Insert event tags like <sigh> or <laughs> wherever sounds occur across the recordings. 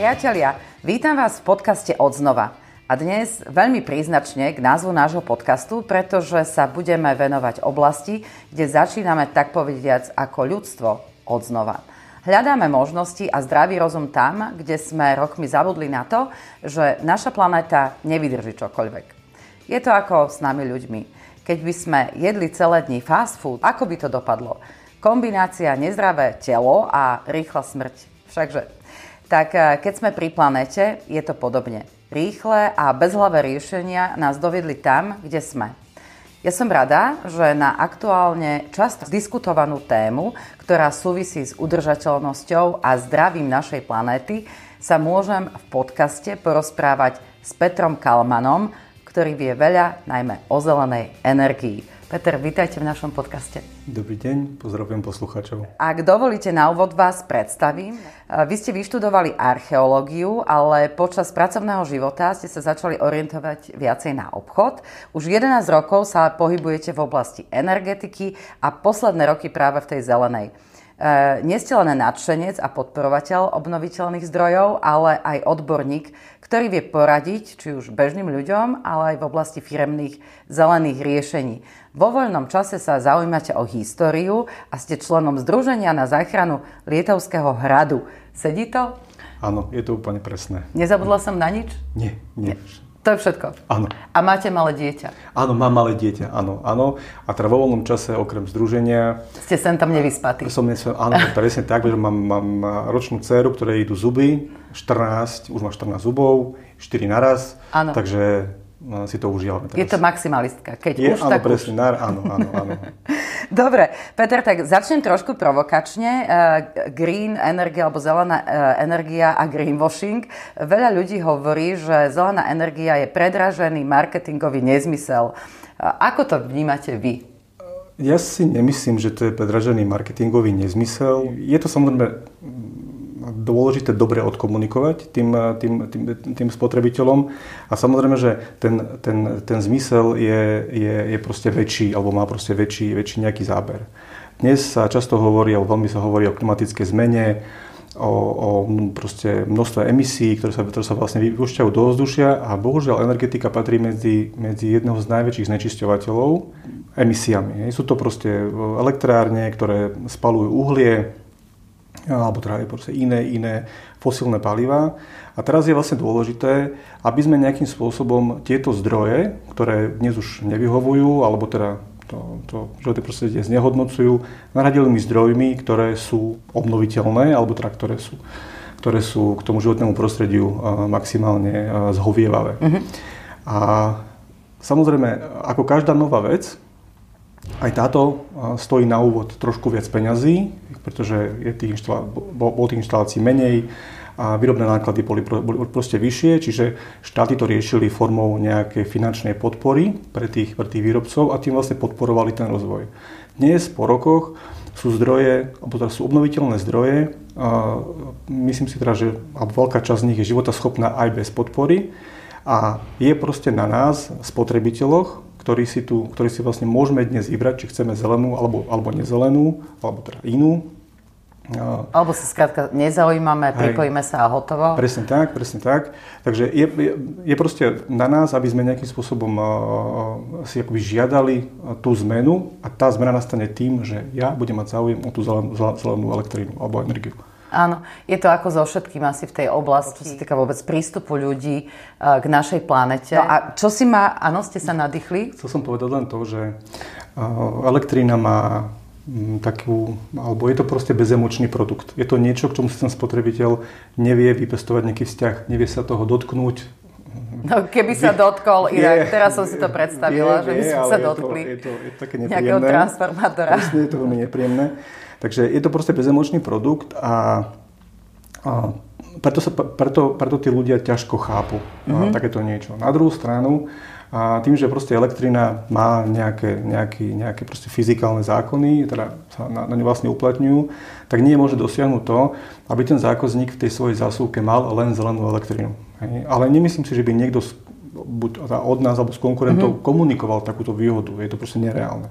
Priatelia, vítam vás v podcaste Odznova. A dnes veľmi príznačne k názvu nášho podcastu, pretože sa budeme venovať oblasti, kde začíname tak povediac ako ľudstvo odznova. Hľadáme možnosti a zdravý rozum tam, kde sme rokmi zabudli na to, že naša planéta nevydrží čokoľvek. Je to ako s nami ľuďmi. Keď by sme jedli celé dni fast food, ako by to dopadlo? Kombinácia nezdravé telo a rýchla smrť. Všakže tak eh, keď sme pri planete, je to podobne. Rýchle a bezhlavé riešenia nás dovedli tam, kde sme. Ja som rada, že na aktuálne často diskutovanú tému, ktorá súvisí s udržateľnosťou a zdravím našej planéty, sa môžem v podcaste porozprávať s Petrom Kalmanom, ktorý vie veľa najmä o zelenej energii. Peter, vítajte v našom podcaste. Dobrý deň, pozdravujem poslucháčov. Ak dovolíte, na úvod vás predstavím. Vy ste vyštudovali archeológiu, ale počas pracovného života ste sa začali orientovať viacej na obchod. Už 11 rokov sa pohybujete v oblasti energetiky a posledné roky práve v tej zelenej. E, nie ste len nadšenec a podporovateľ obnoviteľných zdrojov, ale aj odborník, ktorý vie poradiť či už bežným ľuďom, ale aj v oblasti firemných zelených riešení. Vo voľnom čase sa zaujímate o históriu a ste členom Združenia na záchranu Lietovského hradu. Sedí to? Áno, je to úplne presné. Nezabudla som na nič? Nie, nie. nie. To je všetko? Áno. A máte malé dieťa? Áno, mám malé dieťa, áno, áno. A teda vo voľnom čase, okrem združenia... Ste sem tam nevyspatí? Som, áno, <laughs> presne tak, že mám, mám ročnú dceru, ktorej idú zuby, 14, už má 14 zubov, 4 naraz. Áno. Takže si to užívame teraz. Je to maximalistka. Keď je, už, áno, tak presne, už. áno, áno, áno. <laughs> Dobre, Peter, tak začnem trošku provokačne. Uh, green energia alebo zelená uh, energia a greenwashing. Veľa ľudí hovorí, že zelená energia je predražený marketingový nezmysel. Uh, ako to vnímate vy? Ja si nemyslím, že to je predražený marketingový nezmysel. Je to samozrejme dôležité dobre odkomunikovať tým, tým, tým, tým spotrebiteľom. A samozrejme, že ten, ten, ten zmysel je, je, je proste väčší, alebo má proste väčší, väčší nejaký záber. Dnes sa často hovorí, alebo veľmi sa hovorí o klimatickej zmene, o, o proste množstve emisí, ktoré sa, ktoré sa vlastne vypúšťajú do ovzdušia a bohužiaľ energetika patrí medzi, medzi jedného z najväčších znečisťovateľov emisiami. Sú to proste elektrárne, ktoré spalujú uhlie, alebo teda aj iné, iné fosílne paliva. A teraz je vlastne dôležité, aby sme nejakým spôsobom tieto zdroje, ktoré dnes už nevyhovujú, alebo teda to, to životné prostredie znehodnocujú, nahradili zdrojmi, ktoré sú obnoviteľné, alebo teda ktoré sú, ktoré sú k tomu životnému prostrediu maximálne zhovievavé. Uh-huh. A samozrejme, ako každá nová vec, aj táto stojí na úvod trošku viac peňazí, pretože je tých inštalá- bol tých inštalácií menej a výrobné náklady boli, boli proste vyššie, čiže štáty to riešili formou nejakej finančnej podpory pre tých, pre tých výrobcov a tým vlastne podporovali ten rozvoj. Dnes po rokoch sú zdroje, alebo teda sú obnoviteľné zdroje, a myslím si teda, že veľká časť z nich je životaschopná aj bez podpory a je proste na nás, spotrebiteľoch, ktorí si, tu, ktorí si vlastne môžeme dnes vybrať, či chceme zelenú alebo, alebo nezelenú, alebo teda inú. Alebo sa skrátka nezaujímame, pripojíme sa a hotovo. Presne tak, presne tak. Takže je, je, je proste na nás, aby sme nejakým spôsobom uh, si akoby žiadali tú zmenu a tá zmena nastane tým, že ja budem mať záujem o tú zelenú, zelenú elektrínu alebo energiu. Áno, je to ako so všetkým asi v tej oblasti, čo sa týka vôbec prístupu ľudí eh, k našej planete. No a čo si má, áno, ste sa nadýchli? Chcel som povedať len to, že eh, elektrína má mm, takú, alebo je to proste bezemočný produkt. Je to niečo, k čomu si ten spotrebiteľ nevie vypestovať nejaký vzťah, nevie sa toho dotknúť, No, keby sa dotkol Irak, je, teraz som si to predstavila, je, že by sme sa dotkli je to, je to, je to také nejakého transformátora. Presne, je to veľmi nepríjemné. Takže je to proste bezemočný produkt a, a preto, sa, preto, preto tí ľudia ťažko chápu mm-hmm. takéto niečo. Na druhú stranu, a tým, že proste elektrina má nejaké, nejaký, nejaké proste fyzikálne zákony, teda sa na, na ňu vlastne uplatňujú, tak nie môže dosiahnuť to, aby ten zákazník v tej svojej zásuvke mal len zelenú elektrinu. Hej. Ale nemyslím si, že by niekto buď od nás alebo z konkurentov mm-hmm. komunikoval takúto výhodu. Je to proste nereálne.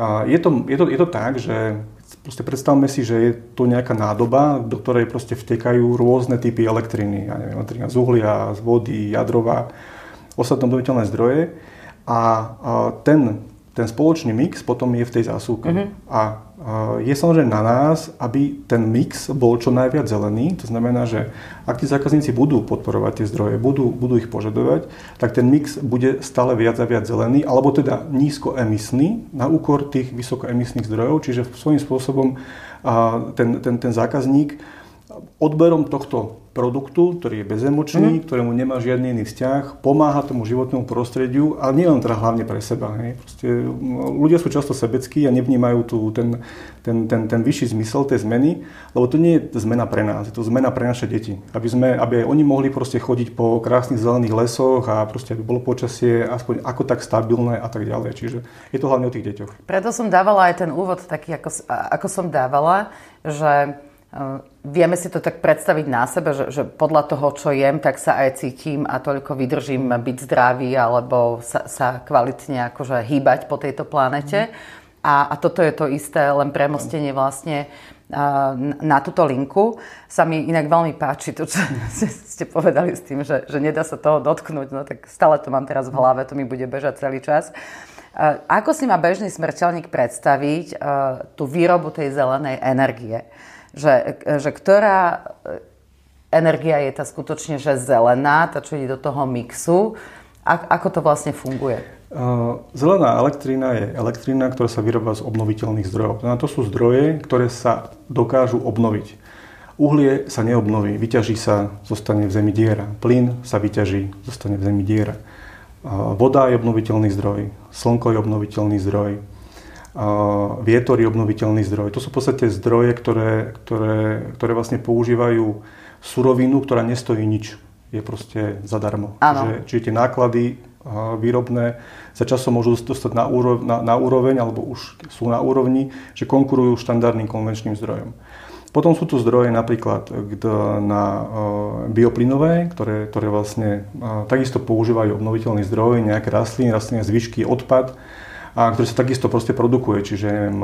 A je, to, je, to, je to tak, že Proste predstavme si, že je to nejaká nádoba, do ktorej proste vtekajú rôzne typy elektriny. Ja neviem, elektrina z uhlia, z vody, jadrová, ostatné obnoviteľné zdroje. A ten, ten spoločný mix potom je v tej zásuvke. Mm-hmm. A je samozrejme na nás, aby ten mix bol čo najviac zelený. To znamená, že ak tí zákazníci budú podporovať tie zdroje, budú, budú ich požadovať, tak ten mix bude stále viac a viac zelený, alebo teda nízkoemisný na úkor tých vysokoemisných zdrojov. Čiže svojím spôsobom ten, ten, ten zákazník odberom tohto produktu, ktorý je bezemočný, mm. ktorému nemá žiadny iný vzťah, pomáha tomu životnému prostrediu, ale nie len teda hlavne pre seba. Hej. Proste, ľudia sú často sebeckí a nevnímajú tu ten, ten, ten, ten vyšší zmysel tej zmeny, lebo to nie je zmena pre nás, je to zmena pre naše deti. Aby, sme, aby aj oni mohli proste chodiť po krásnych zelených lesoch a proste aby bolo počasie aspoň ako tak stabilné a tak ďalej. Čiže je to hlavne o tých deťoch. Preto som dávala aj ten úvod taký, ako, ako som dávala, že Ehm, vieme si to tak predstaviť na sebe, že, že podľa toho, čo jem, tak sa aj cítim a toľko vydržím byť zdravý alebo sa, sa kvalitne akože hýbať po tejto planete. Mm. A, a toto je to isté, len premostenie vlastne na, túto linku. Sa mi inak veľmi páči to, čo <laughs> ste povedali s tým, že, že nedá sa toho dotknúť. No tak stále to mám teraz v hlave, to mi bude bežať celý čas. Ako si má bežný smrteľník predstaviť tú výrobu tej zelenej energie? Že, že ktorá energia je tá skutočne že zelená, tá, čo ide do toho mixu. A, ako to vlastne funguje? Zelená elektrina je elektrina, ktorá sa vyrába z obnoviteľných zdrojov. To sú zdroje, ktoré sa dokážu obnoviť. Uhlie sa neobnoví, vyťaží sa, zostane v zemi diera. Plyn sa vyťaží, zostane v zemi diera. Voda je obnoviteľný zdroj, slnko je obnoviteľný zdroj, vietor je obnoviteľný zdroj. To sú v podstate zdroje, ktoré, ktoré, ktoré vlastne používajú surovinu, ktorá nestojí nič. Je proste zadarmo. Čiže, čiže tie náklady výrobné sa časom môžu dostať na, úrov, na, na úroveň, alebo už sú na úrovni, že konkurujú štandardným konvenčným zdrojom. Potom sú tu zdroje napríklad na bioplynové, ktoré, ktoré vlastne takisto používajú obnoviteľný zdroj, nejaké rastliny, rastlinné zvyšky, odpad a ktorý sa takisto proste produkuje, čiže neviem,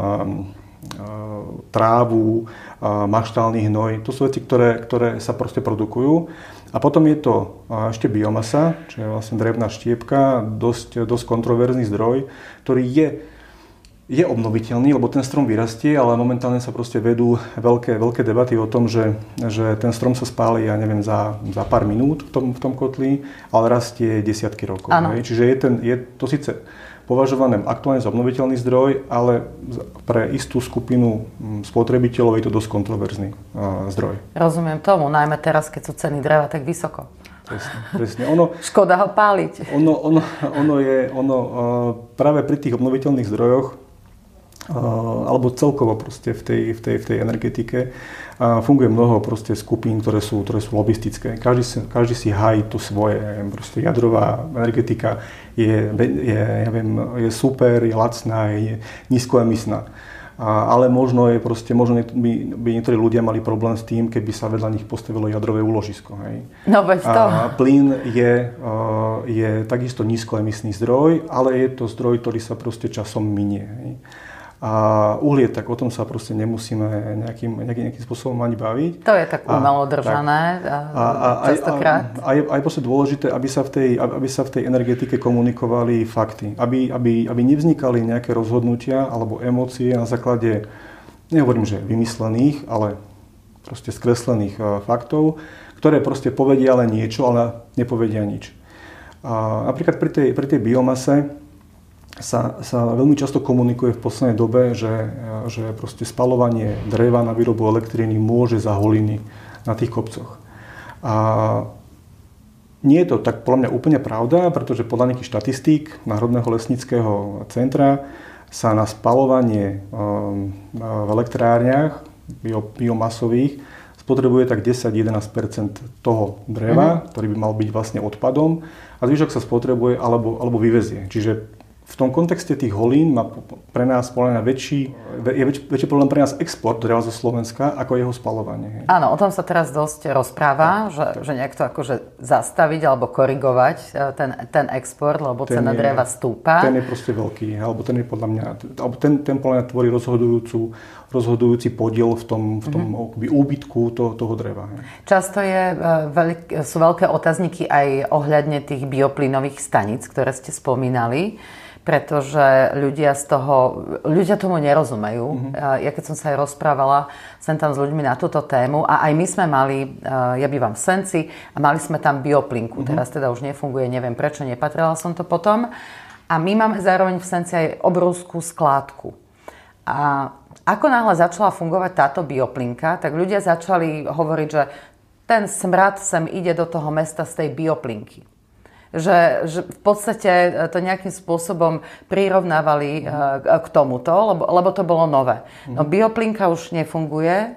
trávu, maštálny hnoj. To sú veci, ktoré, ktoré sa proste produkujú. A potom je to ešte biomasa, čo je vlastne drevná štiepka, dosť, dosť kontroverzný zdroj, ktorý je je obnoviteľný, lebo ten strom vyrastie, ale momentálne sa proste vedú veľké, veľké debaty o tom, že, že ten strom sa spáli, ja neviem, za, za pár minút v tom, v tom kotli, ale rastie desiatky rokov. Čiže je, ten, je to síce považované aktuálne za obnoviteľný zdroj, ale pre istú skupinu mm, spotrebiteľov je to dosť kontroverzný zdroj. Rozumiem tomu, najmä teraz, keď sú ceny dreva tak vysoko. Presne, presne. Ono, Škoda ho páliť. Ono, ono, ono je, ono, práve pri tých obnoviteľných zdrojoch alebo celkovo proste v tej, v tej, v tej energetike funguje mnoho proste skupín, ktoré sú, ktoré sú lobistické. Každý si, každý si hájí to svoje. Proste jadrová energetika je, je, ja viem, je super, je lacná, je nízkoemisná. A, ale možno je proste, možno by, by niektorí ľudia mali problém s tým, keby sa vedľa nich postavilo jadrové úložisko. Hej. No veď to. A plyn je, je takisto nízkoemisný zdroj, ale je to zdroj, ktorý sa proste časom minie. Hej. A uhlie, tak o tom sa proste nemusíme nejakým, nejakým, nejakým spôsobom ani baviť. To je tak umelo držané a, a, a, častokrát. A, a, je, a je proste dôležité, aby sa, v tej, aby sa v tej energetike komunikovali fakty. Aby, aby, aby nevznikali nejaké rozhodnutia alebo emócie na základe, nehovorím, že vymyslených, ale proste skreslených uh, faktov, ktoré proste povedia len niečo, ale nepovedia nič. A napríklad pri tej, pri tej biomase sa, sa veľmi často komunikuje v poslednej dobe, že, že proste spalovanie dreva na výrobu elektriny môže za holiny na tých kopcoch. A nie je to tak podľa mňa úplne pravda, pretože podľa nejakých štatistík Národného lesnického centra sa na spalovanie um, v elektrárniach biomasových spotrebuje tak 10-11% toho dreva, mm-hmm. ktorý by mal byť vlastne odpadom a zvyšok sa spotrebuje alebo, alebo vyvezie. Čiže v tom kontexte tých holín má pre nás podľa väčší, je väč, väčší problém pre nás export dreva zo Slovenska ako jeho spalovanie. Áno, o tom sa teraz dosť rozpráva, tak, že, tak. že nejak to akože zastaviť alebo korigovať e, ten, ten export, lebo ten cena je, dreva stúpa. Ten je proste veľký, alebo ten je podľa mňa, alebo ten, ten podľa mňa tvorí rozhodujúcu, rozhodujúci podiel v tom, v tom mm-hmm. úbytku to, toho dreva. Často je, e, veľk, sú veľké otázniky aj ohľadne tých bioplynových staníc, ktoré ste spomínali pretože ľudia z toho, ľudia tomu nerozumejú. Mm-hmm. Ja keď som sa aj rozprávala sem tam s ľuďmi na túto tému a aj my sme mali, ja bývam v Senci a mali sme tam bioplinku. Mm-hmm. Teraz teda už nefunguje, neviem prečo, nepatrila som to potom. A my máme zároveň v Senci aj obrovskú skládku. A ako náhle začala fungovať táto bioplinka, tak ľudia začali hovoriť, že ten smrad sem ide do toho mesta z tej bioplinky že, že v podstate e, to nejakým spôsobom prirovnávali mm. k tomuto, lebo, lebo to bolo nové. No mhm. bioplinka už nefunguje e,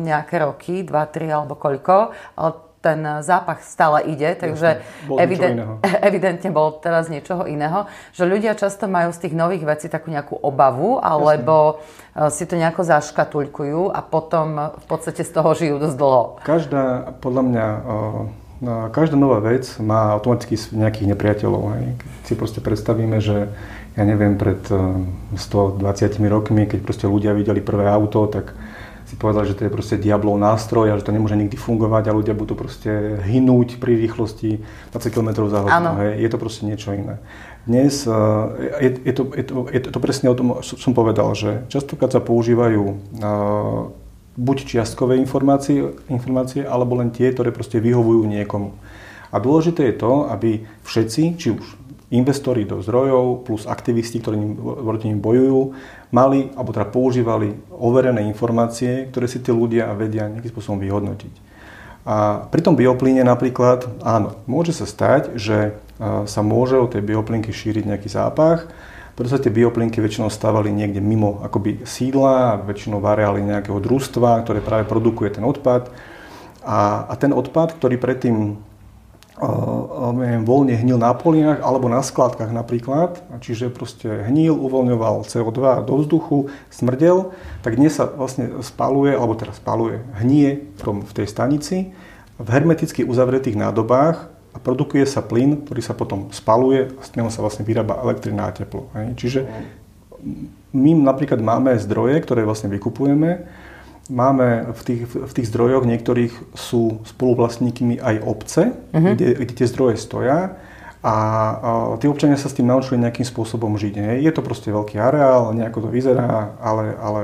nejaké roky, 2-3 alebo koľko, ale ten zápach stále ide, takže <laughs> bol evident, evidentne bolo teraz niečoho iného, že ľudia často majú z tých nových vecí takú nejakú obavu, alebo Jasne. si to nejako zaškatulkujú a potom v podstate z toho žijú dosť dlho. Každá, podľa mňa, No, každá nová vec má automaticky nejakých nepriateľov. Hej. Keď si proste predstavíme, že ja neviem, pred 120 eh, rokmi, keď proste ľudia videli prvé auto, tak si povedali, že to je proste diablov nástroj a že to nemôže nikdy fungovať a ľudia budú proste hynúť pri rýchlosti 20 km za hodinu. Hej. Je to proste niečo iné. Dnes eh, je, je, to, je, to, je to presne o tom, som povedal, že častokrát sa používajú uh, buď čiastkové informácie, informácie, alebo len tie, ktoré proste vyhovujú niekomu. A dôležité je to, aby všetci, či už investori do zdrojov plus aktivisti, ktorí proti ním bojujú, mali alebo teda používali overené informácie, ktoré si tí ľudia vedia nejakým spôsobom vyhodnotiť. A pri tom bioplyne napríklad, áno, môže sa stať, že sa môže o tej bioplinky šíriť nejaký zápach, preto sa tie bioplinky väčšinou stávali niekde mimo akoby sídla, väčšinou v nejakého družstva, ktoré práve produkuje ten odpad. A, a ten odpad, ktorý predtým neviem, voľne hnil na poliach alebo na skladkách napríklad, čiže proste hnil, uvoľňoval CO2 do vzduchu, smrdel, tak dnes sa vlastne spaluje, alebo teraz spaluje, hnie v, tom, v tej stanici v hermeticky uzavretých nádobách a produkuje sa plyn, ktorý sa potom spaluje a z neho sa vlastne vyrába elektrina a teplo. Hej. Čiže my napríklad máme zdroje, ktoré vlastne vykupujeme, máme v tých, v tých zdrojoch niektorých sú spoluvlastníkmi aj obce, uh-huh. kde, kde tie zdroje stoja a, a tí občania sa s tým naučili nejakým spôsobom žiť. Hej. Je to proste veľký areál, nejako to vyzerá, ale, ale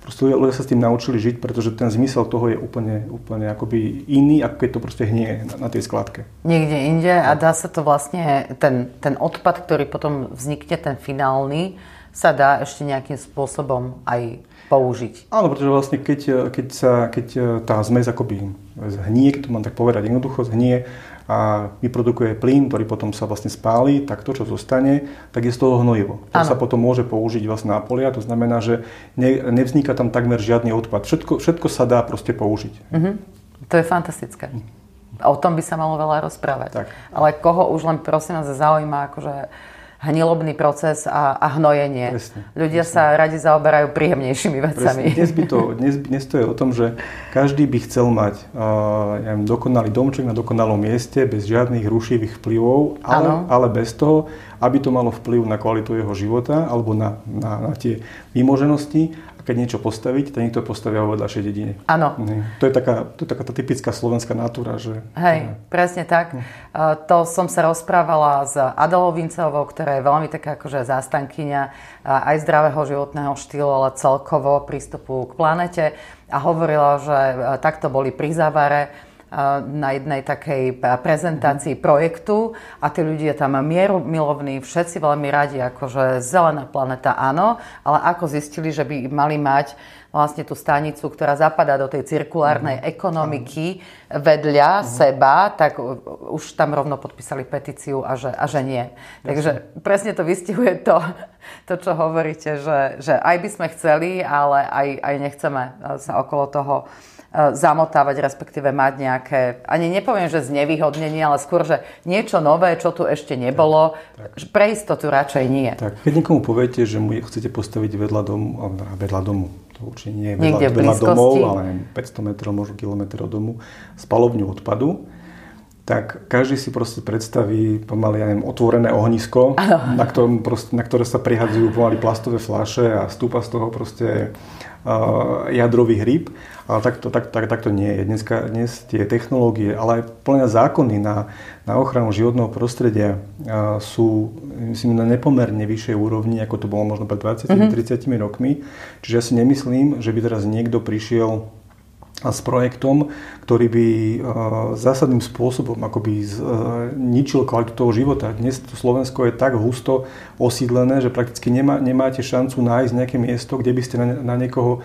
proste ľudia, ľudia sa s tým naučili žiť, pretože ten zmysel toho je úplne, úplne akoby iný, ako keď to proste hnie na, na tej skladke. Niekde inde a dá sa to vlastne, ten, ten odpad, ktorý potom vznikne, ten finálny, sa dá ešte nejakým spôsobom aj použiť. Áno, pretože vlastne keď, keď, sa, keď tá zmes akoby zhnie, keď to mám tak povedať jednoducho, zhnie, a vyprodukuje plyn, ktorý potom sa vlastne spáli, tak to, čo zostane, tak je z toho hnojivo. To sa potom môže použiť vlastne na polia, to znamená, že ne, nevzniká tam takmer žiadny odpad. Všetko, všetko sa dá proste použiť. Mm-hmm. To je fantastické. O tom by sa malo veľa rozprávať. Tak. Ale koho už len prosím vás zaujíma, akože hnilobný proces a, a hnojenie. Presne, Ľudia presne. sa radi zaoberajú príjemnejšími vecami. Presne. Dnes, by to, dnes, dnes to je o tom, že každý by chcel mať uh, ja viem, dokonalý domček na dokonalom mieste bez žiadnych rušivých vplyvov, ale, ale bez toho, aby to malo vplyv na kvalitu jeho života alebo na, na, na tie vymoženosti keď niečo postaviť, tak niekto postavia vo vedľašej dedine. Áno. To je taká, to je taká tá typická slovenská natúra. Že, Hej, presne tak. No. To som sa rozprávala s Adolou Vinceovou, ktorá je veľmi taká akože zástankyňa aj zdravého životného štýlu, ale celkovo prístupu k planete a hovorila, že takto boli pri závare na jednej takej prezentácii projektu a tí ľudia tam mieru milovní, všetci veľmi radi, akože zelená planeta áno, ale ako zistili, že by mali mať vlastne tú stanicu, ktorá zapadá do tej cirkulárnej mm-hmm. ekonomiky vedľa mm-hmm. seba, tak už tam rovno podpísali petíciu a že, a že nie. Jasne. Takže presne to vystihuje to, to čo hovoríte, že, že aj by sme chceli, ale aj, aj nechceme sa okolo toho E, zamotávať, respektíve mať nejaké, ani nepoviem, že znevýhodnenie, ale skôr, že niečo nové, čo tu ešte nebolo, tak, tak. pre istotu radšej nie. Tak, keď niekomu poviete, že mu chcete postaviť vedľa domu, vedľa domu, to určite nie je vedľa, vedľa domov, ale 500 metrov, možno kilometr od domu, spalovňu odpadu, tak každý si proste predstaví pomaly, ja neviem, otvorené ohnisko, na, ktorom proste, na ktoré sa prihadzujú pomaly plastové fláše a stúpa z toho proste jadrový hryb, ale tak to, tak, tak, tak to nie je. Dneska, dnes tie technológie, ale aj plne zákony na, na ochranu životného prostredia sú myslím, na nepomerne vyššej úrovni, ako to bolo možno pred 20-30 mm-hmm. rokmi. Čiže ja si nemyslím, že by teraz niekto prišiel s projektom, ktorý by uh, zásadným spôsobom akoby zničil kvalitu toho života. Dnes to Slovensko je tak husto osídlené, že prakticky nemá, nemáte šancu nájsť nejaké miesto, kde by ste na, na niekoho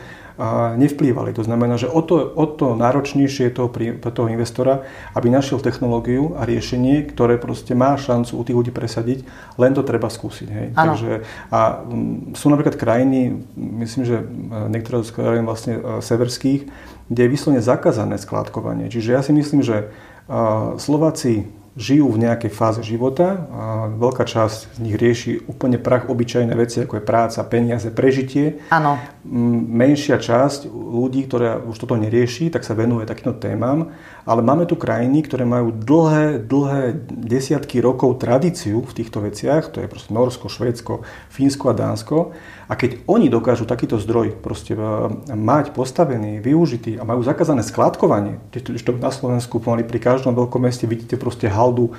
nevplývali. To znamená, že o to, o to náročnejšie je to pre toho investora, aby našiel technológiu a riešenie, ktoré proste má šancu u tých ľudí presadiť, len to treba skúsiť. Hej. Takže, a m, sú napríklad krajiny, myslím, že e, niektoré z krajín vlastne e, severských, kde je vyslovene zakázané skládkovanie. Čiže ja si myslím, že Slováci žijú v nejakej fáze života a veľká časť z nich rieši úplne prach obyčajné veci, ako je práca, peniaze, prežitie. Áno. Menšia časť ľudí, ktorá už toto nerieši, tak sa venuje takýmto témam. Ale máme tu krajiny, ktoré majú dlhé, dlhé desiatky rokov tradíciu v týchto veciach. To je proste Norsko, Švédsko, Fínsko a Dánsko. A keď oni dokážu takýto zdroj proste e, mať postavený, využitý a majú zakázané skladkovanie, to na Slovensku pomaly pri každom veľkom meste vidíte proste haldu,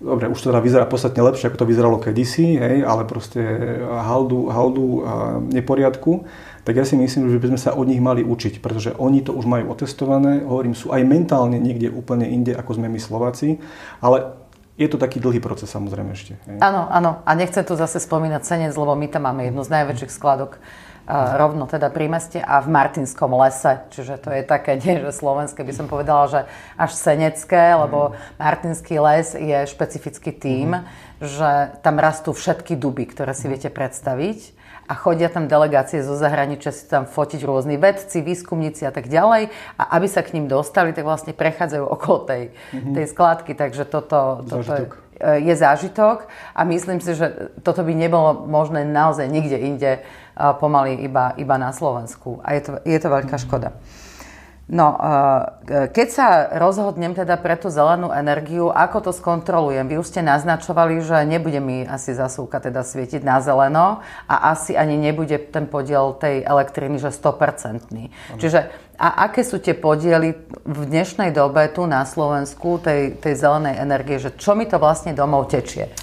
dobre, už to teda vyzerá podstatne lepšie, ako to vyzeralo kedysi, hej, ale proste haldu, haldu a neporiadku, tak ja si myslím, že by sme sa od nich mali učiť, pretože oni to už majú otestované, hovorím, sú aj mentálne niekde úplne inde, ako sme my Slováci, ale je to taký dlhý proces samozrejme ešte. Áno, áno. A nechcem tu zase spomínať Senec, lebo my tam máme jednu z najväčších skladok uh, rovno teda pri meste a v Martinskom lese. Čiže to je také, <laughs> nie že slovenské, by som povedala, že až senecké, lebo Martinský les je špecifický tým, mm. že tam rastú všetky duby, ktoré si viete predstaviť a chodia tam delegácie zo zahraničia si tam fotiť rôzni vedci, výskumníci a tak ďalej a aby sa k ním dostali, tak vlastne prechádzajú okolo tej, mm-hmm. tej skladky, takže toto, toto je, je zážitok a myslím si, že toto by nebolo možné naozaj nikde inde, pomaly iba, iba na Slovensku a je to, je to veľká mm-hmm. škoda. No, eh, keď sa rozhodnem teda pre tú zelenú energiu, ako to skontrolujem? Vy už ste naznačovali, že nebude mi asi zasúka teda svietiť na zeleno a asi ani nebude ten podiel tej elektriny, že 100%. Čiže a aké sú tie podiely v dnešnej dobe tu na Slovensku tej, tej zelenej energie, že čo mi to vlastne domov tečie?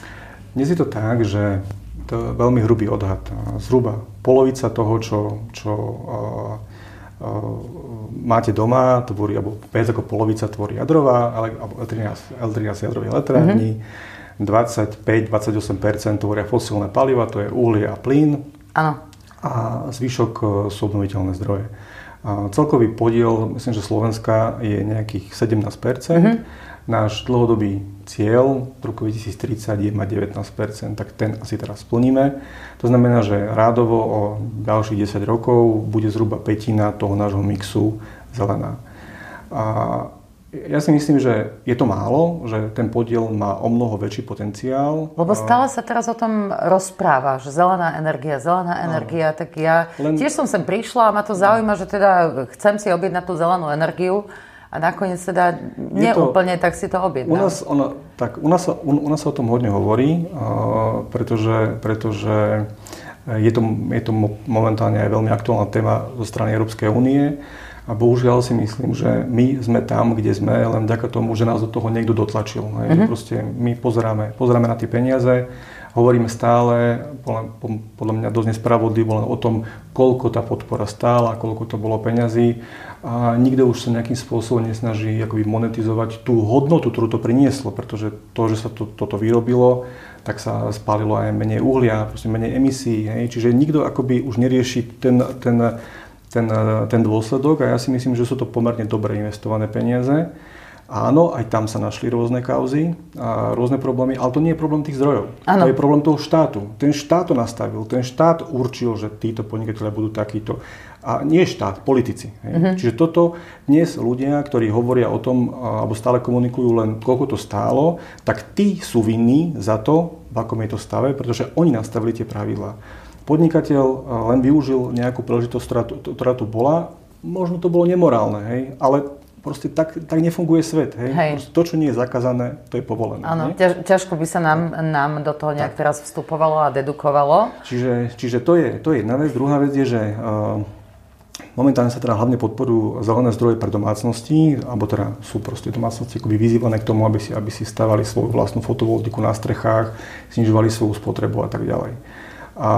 Dnes je to tak, že to je veľmi hrubý odhad. Zhruba polovica toho, čo, čo uh, máte doma, tvorí, alebo viac ako polovica tvorí jadrová, alebo L13 jadrových elektrární, mm-hmm. 25-28% tvoria fosílne paliva, to je uhlie a plyn. Áno. A zvyšok sú obnoviteľné zdroje. A celkový podiel, myslím, že Slovenska je nejakých 17%. Mm-hmm. Náš dlhodobý cieľ v roku 2030 je mať 19%, tak ten asi teraz splníme. To znamená, že rádovo o ďalších 10 rokov bude zhruba petina toho nášho mixu zelená. A ja si myslím, že je to málo, že ten podiel má o mnoho väčší potenciál. Lebo stále sa teraz o tom rozpráva, že zelená energia, zelená energia, no. tak ja Len... tiež som sem prišla a ma to zaujíma, že teda chcem si objednať tú zelenú energiu a nakoniec teda neúplne, tak si to objednám. U nás, ona, tak, u, nás, u, u nás sa o tom hodne hovorí, uh, pretože, pretože je to, je to momentálne aj veľmi aktuálna téma zo strany Európskej únie. A bohužiaľ si myslím, že my sme tam, kde sme, len vďaka tomu, že nás do toho niekto dotlačil. Mm-hmm. Proste my pozeráme, pozeráme na tie peniaze, hovoríme stále, podľa mňa dosť nespravodlivo len o tom, koľko tá podpora stála, koľko to bolo peňazí a nikto už sa nejakým spôsobom nesnaží akoby monetizovať tú hodnotu, ktorú to prinieslo, pretože to, že sa to, toto vyrobilo, tak sa spálilo aj menej uhlia, menej emisí. Hej? Čiže nikto akoby už nerieši ten, ten, ten, ten dôsledok a ja si myslím, že sú to pomerne dobre investované peniaze. Áno, aj tam sa našli rôzne kauzy a rôzne problémy, ale to nie je problém tých zdrojov. Ano. To je problém toho štátu. Ten štát to nastavil, ten štát určil, že títo podnikatelia budú takíto. A nie štát, politici. Uh-huh. Čiže toto dnes ľudia, ktorí hovoria o tom, alebo stále komunikujú len koľko to stálo, tak tí sú vinní za to, v akom je to stave, pretože oni nastavili tie pravidlá. Podnikateľ len využil nejakú príležitosť, ktorá tu bola, možno to bolo nemorálne, hej, ale proste tak, tak nefunguje svet. Hej? Hej. to, čo nie je zakázané, to je povolené. Áno, ťaž, ťažko by sa nám, nám do toho nejak tak. teraz vstupovalo a dedukovalo. Čiže, čiže to, je, to je jedna vec. Druhá vec je, že uh, Momentálne sa teda hlavne podporujú zelené zdroje pre domácnosti, alebo teda sú proste domácnosti akoby vyzývané k tomu, aby si, aby si stavali svoju vlastnú fotovoltiku na strechách, znižovali svoju spotrebu a tak ďalej. A,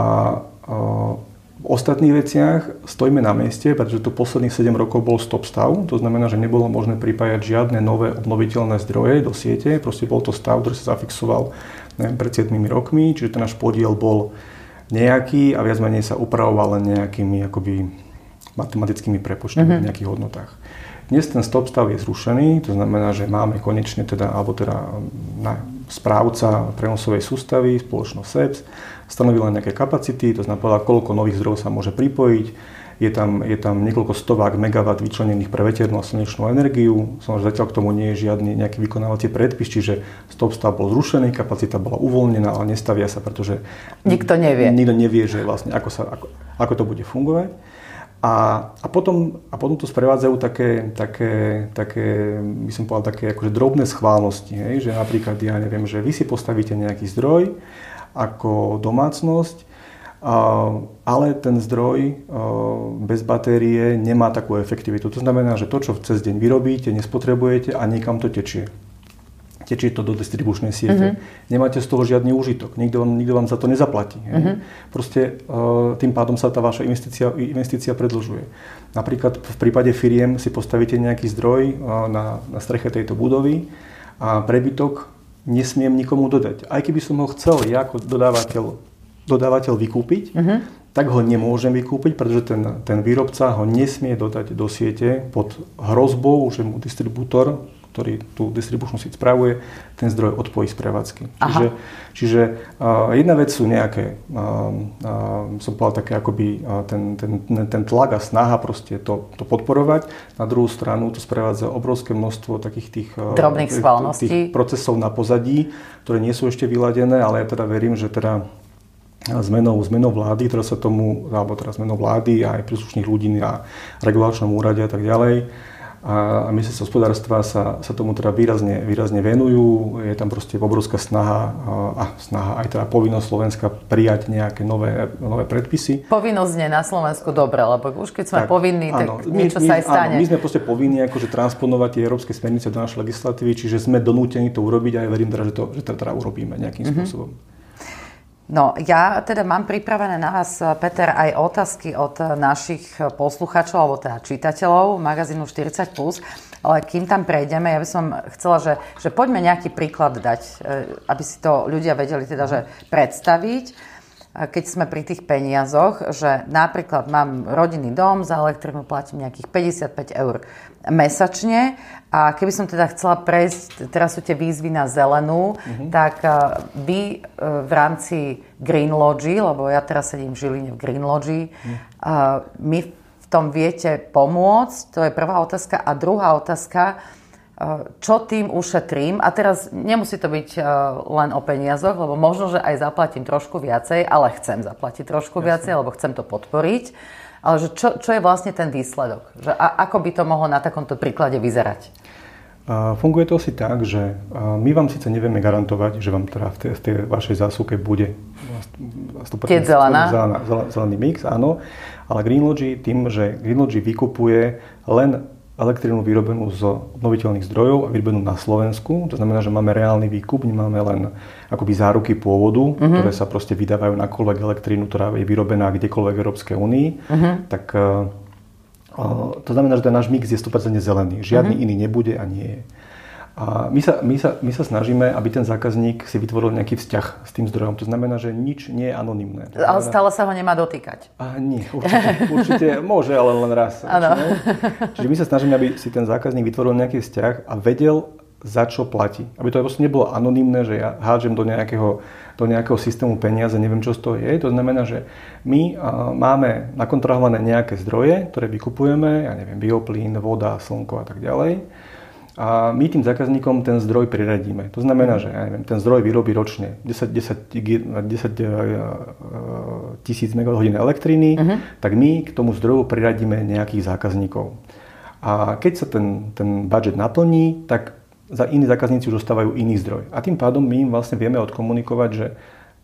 v ostatných veciach stojíme na mieste, pretože tu posledných 7 rokov bol stop stav, to znamená, že nebolo možné pripájať žiadne nové obnoviteľné zdroje do siete, proste bol to stav, ktorý sa zafixoval neviem, pred 7 rokmi, čiže ten náš podiel bol nejaký a viac menej sa upravoval len nejakými akoby matematickými prepočtami mm-hmm. v nejakých hodnotách. Dnes ten stop stav je zrušený, to znamená, že máme konečne teda, alebo teda na správca prenosovej sústavy, spoločnosť SEPS, stanovila nejaké kapacity, to znamená, koľko nových zdrojov sa môže pripojiť, je tam, je tam niekoľko stovák megawatt vyčlenených pre veternú a slnečnú energiu. Samozrejme, zatiaľ k tomu nie je žiadny nejaký vykonávací predpis, čiže stop stav bol zrušený, kapacita bola uvoľnená, ale nestavia sa, pretože nikto nevie, nikto nevie že vlastne ako, sa, ako, ako to bude fungovať. A, a, potom, a potom to sprevádzajú také, také, také by som povedal, také akože drobné schválnosti, hej? že napríklad, ja neviem, že vy si postavíte nejaký zdroj ako domácnosť, ale ten zdroj bez batérie nemá takú efektivitu. To znamená, že to, čo cez deň vyrobíte, nespotrebujete a niekam to tečie tečie to do distribučnej siete. Mm-hmm. Nemáte z toho žiadny úžitok. Nikto vám, nikto vám za to nezaplatí. Mm-hmm. Proste uh, tým pádom sa tá vaša investícia, investícia predlžuje. Napríklad v prípade firiem si postavíte nejaký zdroj uh, na, na streche tejto budovy a prebytok nesmiem nikomu dodať. Aj keby som ho chcel ja ako dodávateľ, dodávateľ vykúpiť, mm-hmm. tak ho nemôžem vykúpiť, pretože ten, ten výrobca ho nesmie dodať do siete pod hrozbou, že mu distribútor ktorý tú distribučnú sieť spravuje, ten zdroj odpojí z prevádzky. Čiže, čiže uh, jedna vec sú nejaké, uh, uh, som povedal také akoby uh, ten, ten, ten tlak a snaha proste to, to podporovať. Na druhú stranu to sprevádza obrovské množstvo takých tých, uh, Drobných tých, tých procesov na pozadí, ktoré nie sú ešte vyladené, ale ja teda verím, že teda zmenou, zmenou vlády, ktorá sa tomu, alebo teda zmenou vlády a aj príslušných ľudí na regulačnom úrade a tak ďalej, a ministerstvo hospodárstva sa, sa tomu teda výrazne, výrazne venujú. Je tam proste obrovská snaha a snaha aj teda povinnosť Slovenska prijať nejaké nové, nové predpisy. Povinnosť nie na Slovensku dobre, lebo už keď sme tak, povinní, áno, tak niečo my, sa aj stane. Áno, my sme proste povinní akože transponovať tie európske smernice do našej legislatívy, čiže sme donútení to urobiť a ja verím teda, že to, že to teda urobíme nejakým mm-hmm. spôsobom. No, ja teda mám pripravené na vás, Peter, aj otázky od našich poslucháčov, alebo teda čitateľov magazínu 40+, ale kým tam prejdeme, ja by som chcela, že, že poďme nejaký príklad dať, e, aby si to ľudia vedeli teda, že predstaviť keď sme pri tých peniazoch, že napríklad mám rodinný dom, za elektrinu platím nejakých 55 eur mesačne a keby som teda chcela prejsť, teraz sú tie výzvy na zelenú, mm-hmm. tak vy e, v rámci Green Lodgy, lebo ja teraz sedím v Žiline v Green Lodgy, mm. mi v tom viete pomôcť? To je prvá otázka. A druhá otázka, čo tým ušetrím. A teraz nemusí to byť len o peniazoch, lebo možno, že aj zaplatím trošku viacej, ale chcem zaplatiť trošku Jasne. viacej, lebo chcem to podporiť. Ale že čo, čo je vlastne ten výsledok? Že a, ako by to mohlo na takomto príklade vyzerať? Funguje to asi tak, že my vám síce nevieme garantovať, že vám teda v tej, v tej vašej zásuvke bude zelená. Zelená, zelený mix, áno, ale Greenlogy tým, že Greenlogy vykupuje len elektrínu vyrobenú z obnoviteľných zdrojov a vyrobenú na Slovensku. To znamená, že máme reálny výkup, nemáme len akoby záruky pôvodu, mm-hmm. ktoré sa proste vydávajú na nakoľvek elektrínu, ktorá je vyrobená kdekoľvek v Európskej únii. Mm-hmm. Tak uh, to znamená, že ten náš mix je 100% zelený. Žiadny mm-hmm. iný nebude a nie je. A my sa, my, sa, my sa snažíme, aby ten zákazník si vytvoril nejaký vzťah s tým zdrojom. To znamená, že nič nie je anonimné. Ale stále sa ho nemá dotýkať. A nie, určite, určite môže, ale len raz. <laughs> Ano. Čiže my sa snažíme, aby si ten zákazník vytvoril nejaký vzťah a vedel, za čo platí. Aby to vlastne nebolo anonimné, že ja hádžem do nejakého, do nejakého systému peniaze, neviem, čo z toho je. To znamená, že my máme nakontrahované nejaké zdroje, ktoré vykupujeme, ja neviem, bioplín, voda, slnko a tak ďalej a my tým zákazníkom ten zdroj priradíme. To znamená, že ja neviem, ten zdroj vyrobí ročne 10, 10, 10 tisíc MWh elektriny, uh-huh. tak my k tomu zdroju priradíme nejakých zákazníkov. A keď sa ten, ten budget naplní, tak za iní zákazníci už dostávajú iný zdroj. A tým pádom my im vlastne vieme odkomunikovať, že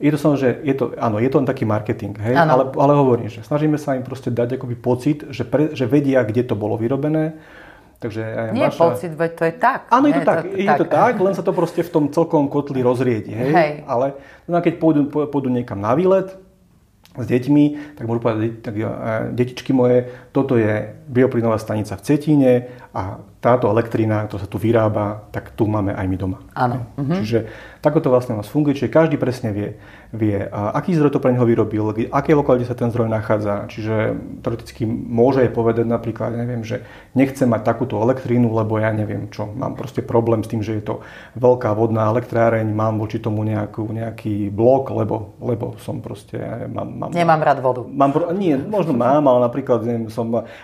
Je to samozrejme, je to, áno, je to len taký marketing, hej? Ale, ale hovorím, že snažíme sa im proste dať akoby pocit, že, pre, že vedia, kde to bolo vyrobené. Takže aj Nie vaša... pocit, veď to je tak. Áno, je to tak, to, je tak. to tak, len sa to proste v tom celkom kotli rozriedi, hej? hej. Ale no, keď pôjdu, pôjdu niekam na výlet, s deťmi, tak môžu povedať, tak, detičky moje, toto je bioplynová stanica v Cetíne a táto elektrina, ktorá sa tu vyrába, tak tu máme aj my doma. Áno. Mhm. Čiže takto to vlastne nás funguje, čiže každý presne vie, vie aký zdroj to pre neho vyrobil, aké lokalite sa ten zdroj nachádza. Čiže teoreticky môže aj povedať napríklad, neviem, že nechcem mať takúto elektrínu, lebo ja neviem čo, mám proste problém s tým, že je to veľká vodná elektráreň, mám voči tomu nejakú, nejaký blok, lebo, lebo som proste... Mám, mám, Nemám rád vodu. Mám, nie, možno mám, ale napríklad neviem, som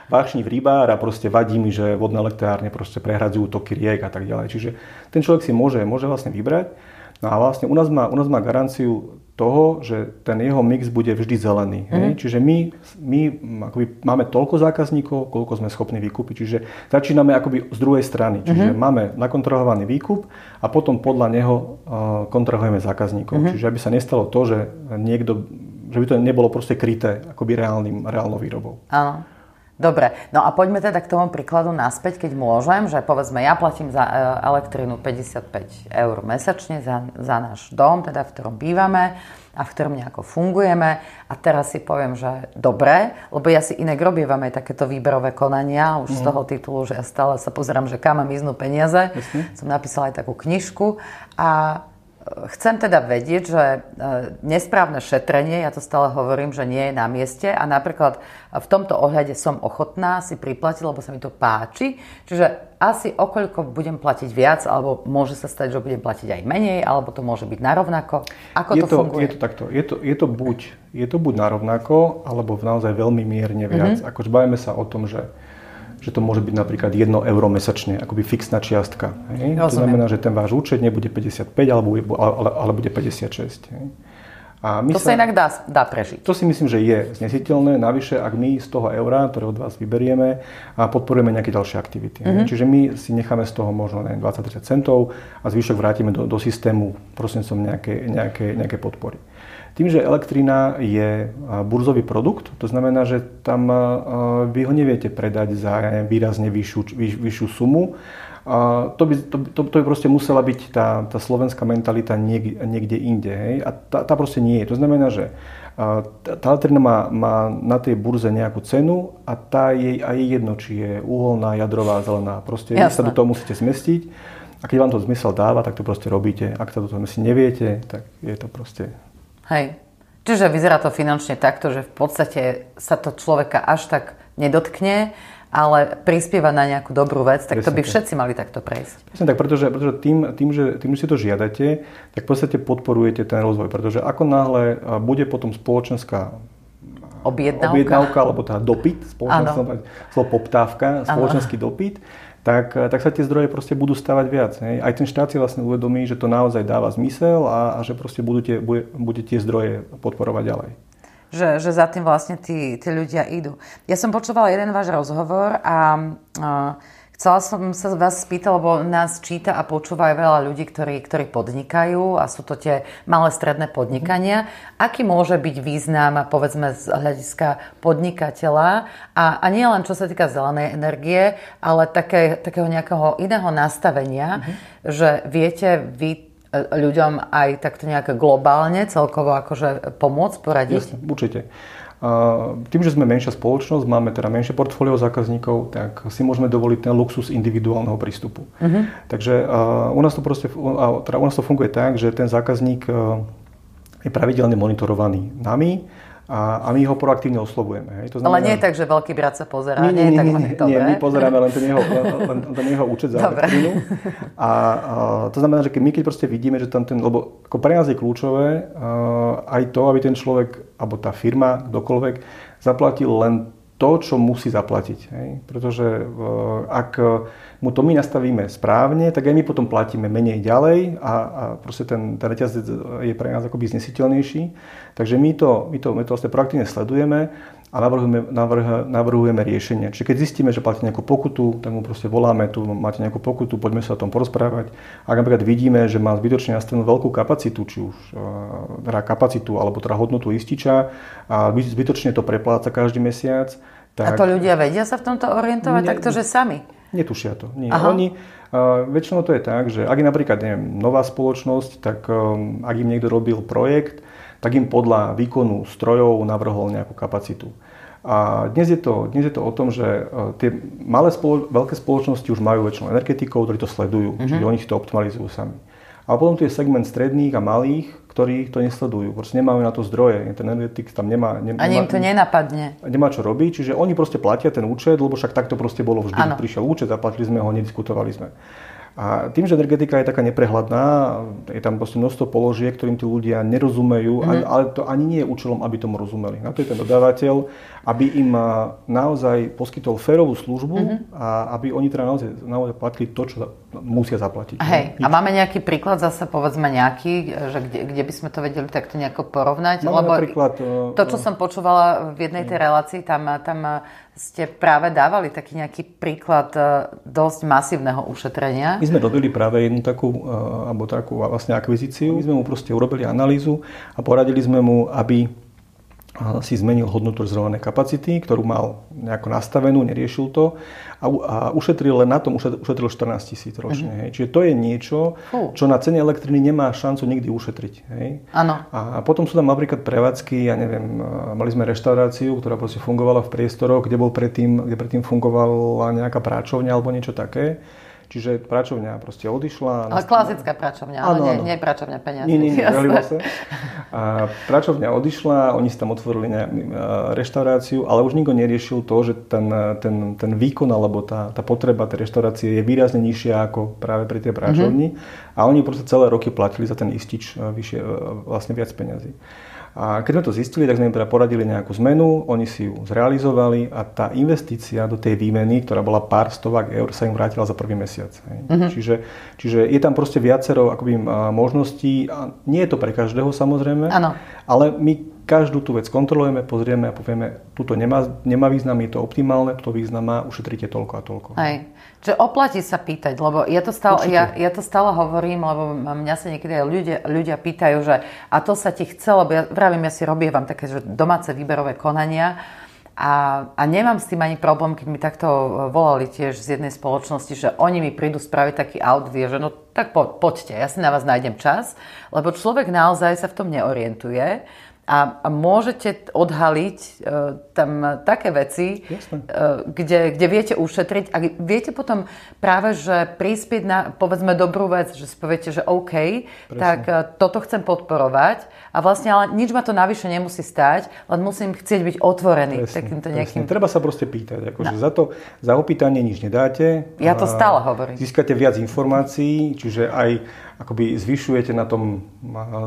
vášni v rybár a proste vadí mi, že vodné elektrárne proste prehradzujú toky riek a tak ďalej. Čiže ten človek si môže, môže vlastne vybrať. No a vlastne u nás má, u nás má garanciu toho, že ten jeho mix bude vždy zelený. Mm-hmm. Hej? Mhm. Čiže my, my akoby máme toľko zákazníkov, koľko sme schopní vykúpiť. Čiže začíname akoby z druhej strany. Čiže mm-hmm. máme nakontrahovaný výkup a potom podľa neho uh, kontrahujeme zákazníkov. Mm-hmm. Čiže aby sa nestalo to, že niekto, že by to nebolo proste kryté akoby reálnym, reálnou výrobou. Áno. Dobre, no a poďme teda k tomu príkladu naspäť, keď môžem, že povedzme, ja platím za e, elektrínu 55 eur mesačne za, za náš dom, teda v ktorom bývame a v ktorom nejako fungujeme. A teraz si poviem, že dobre, lebo ja si inak robievam aj takéto výberové konania, už mm. z mhm. toho titulu, že ja stále sa pozerám, že kam mám iznú peniaze. Jasne. Som napísala aj takú knižku a Chcem teda vedieť, že e, nesprávne šetrenie, ja to stále hovorím, že nie je na mieste a napríklad v tomto ohľade som ochotná si priplatiť, lebo sa mi to páči. Čiže asi okoľko budem platiť viac, alebo môže sa stať, že budem platiť aj menej, alebo to môže byť narovnako. Ako je to, to funguje? Je to takto. Je to, je to, buď, je to buď narovnako, alebo naozaj veľmi mierne viac. Mm-hmm. Akože bavíme sa o tom, že že to môže byť napríklad 1 euro mesačne, akoby fixná čiastka. Hej? To znamená, že ten váš účet nebude 55, alebo, ale, ale bude 56. Hej? A my to sa, sa inak dá, dá prežiť. To si myslím, že je znesiteľné. Navyše, ak my z toho eura, ktoré od vás vyberieme, a podporujeme nejaké ďalšie aktivity. Mm-hmm. Čiže my si necháme z toho možno 20-30 centov a zvyšok vrátime do, do systému prostredníctvom nejaké, nejaké, nejaké podpory. Tým, že elektrina je burzový produkt, to znamená, že tam vy ho neviete predať za výrazne vyššiu, vyš, vyššiu sumu. To by, to, to, to by proste musela byť tá, tá slovenská mentalita niek, niekde inde. Hej? A tá, tá proste nie je. To znamená, že tá elektrina má, má na tej burze nejakú cenu a tá je aj jedno, či je uholná, jadrová, zelená. Proste vy sa do toho musíte zmestiť. A keď vám to zmysel dáva, tak to proste robíte. Ak sa do toho neviete, tak je to proste Hej. Čiže vyzerá to finančne takto, že v podstate sa to človeka až tak nedotkne, ale prispieva na nejakú dobrú vec, tak Presne to by všetci mali takto prejsť. Presne tak, pretože, pretože tým, tým, že, tým, že si to žiadate, tak v podstate podporujete ten rozvoj, pretože ako náhle bude potom spoločenská objednávka, objednávka alebo teda dopyt, spoločenský, slovo poptávka, spoločenský ano. dopyt, tak, eh, tak sa tie zdroje proste budú stavať viac. Hej. Aj ten štát si vlastne uvedomí, že to naozaj dáva zmysel a, a že proste budete, bude, bude tie zdroje podporovať ďalej. Že, že za tým vlastne tí, tí ľudia idú. Ja som počúvala jeden váš rozhovor a, a Chcela som sa vás spýtať, lebo nás číta a počúva aj veľa ľudí, ktorí, ktorí podnikajú a sú to tie malé stredné podnikania. Aký môže byť význam, povedzme, z hľadiska podnikateľa a, a nie len čo sa týka zelenej energie, ale také, takého nejakého iného nastavenia, mm-hmm. že viete vy e, ľuďom aj takto nejak globálne celkovo akože pomôcť, poradiť? Jasne, určite. Tým, že sme menšia spoločnosť, máme teda menšie portfólio zákazníkov, tak si môžeme dovoliť ten luxus individuálneho prístupu. Uh-huh. Takže u nás, to proste, teda u nás to funguje tak, že ten zákazník je pravidelne monitorovaný nami, a, a my ho proaktívne oslovujeme. Hej. To znamená, Ale nie je tak, že veľký brat sa pozerá, nie, nie, nie, nie, nie, nie, my pozeráme len ten jeho, <laughs> len ten jeho účet za elektrínu. A, a to znamená, že keď my keď proste vidíme, že tam ten, lebo ako pre nás je kľúčové uh, aj to, aby ten človek, alebo tá firma, kdokoľvek, zaplatil len to, čo musí zaplatiť. Hej. Pretože uh, ak mu to my nastavíme správne, tak aj my potom platíme menej ďalej a, a proste ten, ten reťazec je pre nás akoby znesiteľnejší. Takže my to, my to, my to vlastne proaktívne sledujeme a navrhujeme, navrh, navrhujeme riešenie. Čiže keď zistíme, že platíte nejakú pokutu, tak mu proste voláme, tu máte nejakú pokutu, poďme sa o tom porozprávať. Ak napríklad vidíme, že má zbytočne nastavenú veľkú kapacitu, či už teda kapacitu alebo teda hodnotu ističa a zbytočne to prepláca každý mesiac, tak... A to ľudia vedia sa v tomto orientovať ne, takto, že sami? Netušia to. Nie. Oni, uh, väčšinou to je tak, že ak je napríklad neviem, nová spoločnosť, tak um, ak im niekto robil projekt, tak im podľa výkonu strojov navrhol nejakú kapacitu. A dnes je to, dnes je to o tom, že e, tie malé spolo- veľké spoločnosti už majú väčšinou energetikov, ktorí to sledujú, uh-huh. čiže oni to optimalizujú sami. A potom tu je segment stredných a malých, ktorí to nesledujú. Proste nemajú na to zdroje. Ten energetik tam nemá... nemá Ani im to nenapadne. Nemá čo robiť, čiže oni proste platia ten účet, lebo však takto proste bolo vždy. Ano. Prišiel účet, zaplatili sme ho, nediskutovali sme. A tým, že energetika je taká neprehľadná, je tam proste množstvo položiek, ktorým tí ľudia nerozumejú, mm-hmm. ale to ani nie je účelom, aby tomu rozumeli. Na to je ten dodávateľ, aby im naozaj poskytol férovú službu mm-hmm. a aby oni teda naozaj, naozaj platili to, čo musia zaplatiť. Hej, a máme nejaký príklad zase, povedzme nejaký, že kde, kde by sme to vedeli takto nejako porovnať? Máme Lebo napríklad, to, čo uh, som počúvala v jednej tej relácii, tam, tam ste práve dávali taký nejaký príklad e, dosť masívneho ušetrenia. My sme robili práve jednu takú, e, alebo takú vlastne akvizíciu. My sme mu proste urobili analýzu a poradili sme mu, aby si zmenil hodnotu rezervovanej kapacity, ktorú mal nejako nastavenú, neriešil to a, a ušetril len na tom, ušetril 14 tisíc ročne. Uh-huh. Hej. Čiže to je niečo, čo na cene elektriny nemá šancu nikdy ušetriť. Hej. Ano. A potom sú tam napríklad prevádzky, ja neviem, mali sme reštauráciu, ktorá proste fungovala v priestoroch, kde, bol predtým, kde predtým fungovala nejaká práčovňa alebo niečo také Čiže pračovňa proste odišla. Ale klasická pračovňa, ale nie, nie pračovňa peniazy. Nie, nie, nie, <laughs> sa. A pračovňa odišla, oni si tam otvorili ne, reštauráciu, ale už nikto neriešil to, že ten, ten, ten výkon alebo tá, tá potreba tej reštaurácie je výrazne nižšia ako práve pri tej pračovni. Mm-hmm. A oni proste celé roky platili za ten istič vyššie, vlastne viac peňazí. A keď sme to zistili, tak sme im teda poradili nejakú zmenu, oni si ju zrealizovali a tá investícia do tej výmeny, ktorá bola pár stovák eur, sa im vrátila za prvý mesiac. Uh-huh. Čiže, čiže je tam proste viacero akoby, možností. A nie je to pre každého samozrejme, ano. ale my každú tú vec kontrolujeme, pozrieme a povieme, túto nemá, nemá význam, je to optimálne, toto význam má, ušetríte toľko a toľko. Hej. Čiže oplatí sa pýtať, lebo ja to stále, ja, ja to stále hovorím, lebo mňa sa niekedy aj ľudia, ľudia pýtajú, že a to sa ti chcelo, lebo ja vravím, ja si robievam také že domáce výberové konania a, a nemám s tým ani problém, keď mi takto volali tiež z jednej spoločnosti, že oni mi prídu spraviť taký audit, že no tak po, poďte, ja si na vás nájdem čas, lebo človek naozaj sa v tom neorientuje a, a môžete odhaliť e, tam také veci, e, kde, kde viete ušetriť a viete potom práve, že prispieť na, povedzme, dobrú vec, že si poviete, že OK, Presne. tak e, toto chcem podporovať a vlastne ale nič ma to navyše nemusí stať, len musím chcieť byť otvorený presne, takýmto nejakým... Presne. Treba sa proste pýtať, akože no. za to, za opýtanie nič nedáte. Ja to stále hovorím. Získate viac informácií, čiže aj akoby zvyšujete na tom,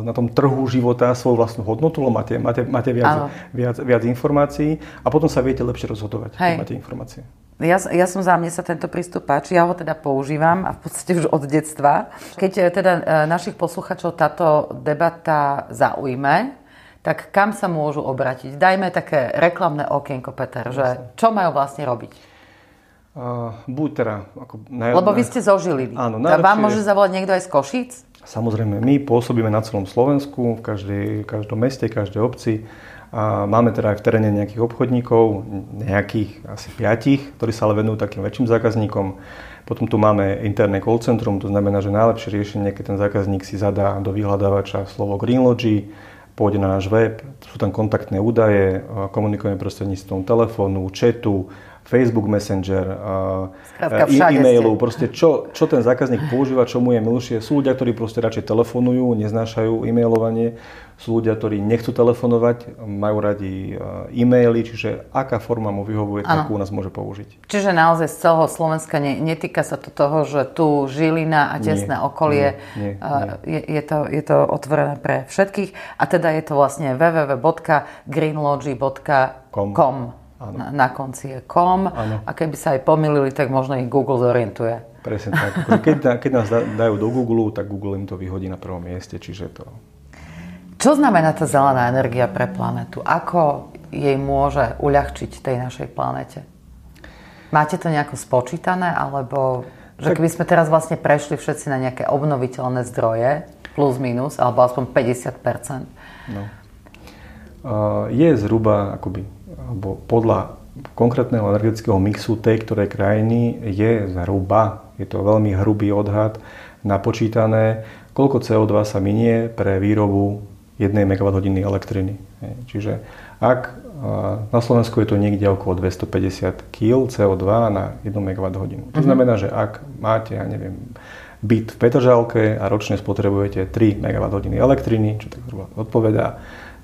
na tom trhu života svoju vlastnú hodnotu, lebo máte, máte, máte viac, viac, viac informácií a potom sa viete lepšie rozhodovať, keď máte informácie. Ja, ja som za mne sa tento prístup páči, ja ho teda používam a v podstate už od detstva. Keď e, teda e, našich posluchačov táto debata zaujme, tak kam sa môžu obratiť? Dajme také reklamné okienko, Peter, že čo majú vlastne robiť? Uh, buď teda... Ako naj... Lebo vy ste zožili. Áno. Najlepšie... Vám môže zavolať niekto aj z Košíc? Samozrejme, my pôsobíme na celom Slovensku, v každej, každom meste, každej obci. A máme teda aj v teréne nejakých obchodníkov, nejakých asi piatich, ktorí sa ale venujú takým väčším zákazníkom. Potom tu máme interné call centrum, to znamená, že najlepšie riešenie, keď ten zákazník si zadá do vyhľadávača slovo Greenlogy, pôjde na náš web, sú tam kontaktné údaje, komunikujeme prostredníctvom telefónu, chatu, Facebook Messenger, Skrátka, e-mailu, proste čo, čo ten zákazník používa, čo mu je milšie. Sú ľudia, ktorí proste radšej telefonujú, neznášajú e-mailovanie, sú ľudia, ktorí nechcú telefonovať, majú radi e-maily, čiže aká forma mu vyhovuje, ano. takú nás môže použiť. Čiže naozaj z celého Slovenska ne, netýka sa to toho, že tu Žilina a tesné nie, okolie, nie, nie, nie. Je, je, to, je to otvorené pre všetkých a teda je to vlastne www.greenlogy.com. Na, na konci je com ano. a keby sa aj pomýlili, tak možno ich Google zorientuje. Presne tak. Keď, keď nás dajú do Google, tak Google im to vyhodí na prvom mieste, čiže to... Čo znamená tá zelená energia pre planetu? Ako, jej môže uľahčiť tej našej planete? Máte to nejako spočítané, alebo že keby sme teraz vlastne prešli všetci na nejaké obnoviteľné zdroje, plus minus, alebo aspoň 50% No. Je zhruba akoby, alebo podľa konkrétneho energetického mixu tej ktorej krajiny je zhruba, je to veľmi hrubý odhad, napočítané, koľko CO2 sa minie pre výrobu 1 MWh elektriny. Čiže ak na Slovensku je to niekde okolo 250 kg CO2 na 1 MWh. To mhm. znamená, že ak máte, ja neviem, byt v Petržalke a ročne spotrebujete 3 MWh elektriny, čo tak zhruba odpovedá,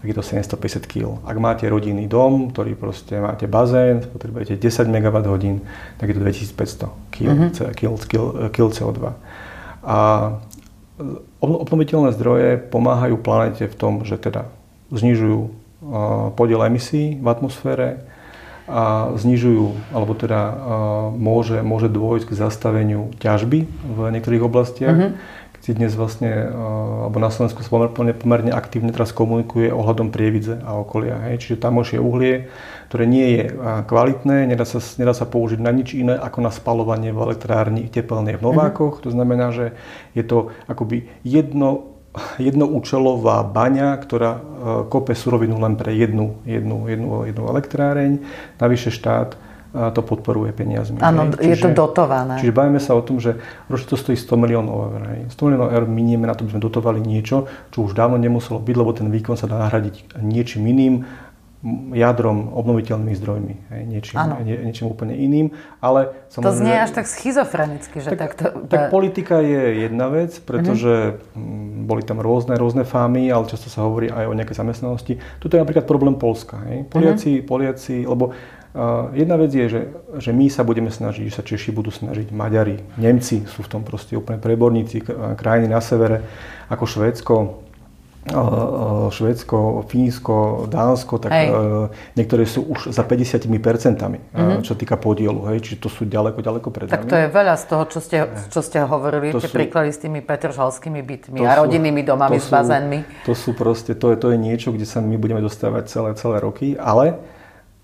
je to 750 kg. Ak máte rodinný dom, ktorý proste máte bazén, potrebujete 10 MWh, tak je to 2500 kg, mm-hmm. kg, kg, kg CO2. A obnoviteľné zdroje pomáhajú planete v tom, že teda znižujú podiel emisí v atmosfére a znižujú, alebo teda môže, môže dôjsť k zastaveniu ťažby v niektorých oblastiach. Mm-hmm si dnes vlastne, alebo na Slovensku sa pomerne, pomerne aktívne teraz komunikuje ohľadom Prievidze a okolia. Hej. Čiže tamošie uhlie, ktoré nie je kvalitné, nedá sa, nedá sa použiť na nič iné ako na spalovanie v elektrárni tepelnej v Novákoch. Mm-hmm. To znamená, že je to akoby jedno jednoúčelová baňa, ktorá kope surovinu len pre jednu, jednu, jednu, jednu elektráreň. Navyše štát to podporuje peniazmi. Áno, je to dotované. Čiže bavíme sa o tom, že ročne to stojí 100 miliónov eur. Hej. 100 miliónov eur minieme na to, aby sme dotovali niečo, čo už dávno nemuselo byť, lebo ten výkon sa dá nahradiť niečím iným, jadrom, obnoviteľnými zdrojmi, hej, niečím, nie, niečím úplne iným, ale To znie až tak schizofrenicky, že tak, takto... Tak politika je jedna vec, pretože mm-hmm. boli tam rôzne, rôzne fámy, ale často sa hovorí aj o nejakej zamestnanosti. Tuto je napríklad problém Polska. Hej. Poliaci, mm-hmm. Poliaci, lebo Jedna vec je, že, že my sa budeme snažiť, že sa Češi budú snažiť, Maďari, Nemci sú v tom proste úplne preborníci, krajiny na severe ako Švédsko, Švédsko, Fínsko, Dánsko, tak hej. niektoré sú už za 50 percentami, mm-hmm. čo týka podielu, hej, čiže to sú ďaleko, ďaleko pred Tak to je veľa z toho, čo ste, čo ste hovorili, to tie sú, príklady s tými petržalskými bytmi a rodinnými domami s bazénmi. To sú proste, to je, to je niečo, kde sa my budeme dostávať celé, celé roky, ale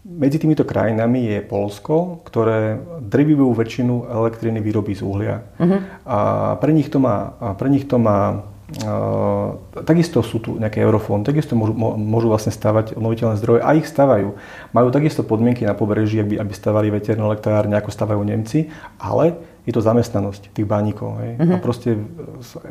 medzi týmito krajinami je Polsko, ktoré drvivú väčšinu elektriny vyrobí z uhlia. Uh-huh. A pre nich to má, pre nich to má Uh, takisto sú tu nejaké eurofóny, takisto môžu, môžu vlastne stavať obnoviteľné zdroje a ich stavajú. Majú takisto podmienky na pobreží, aby, aby stavali veterné elektrárne, ako stavajú Nemci, ale je to zamestnanosť tých baníkov. Hej. Uh-huh. A proste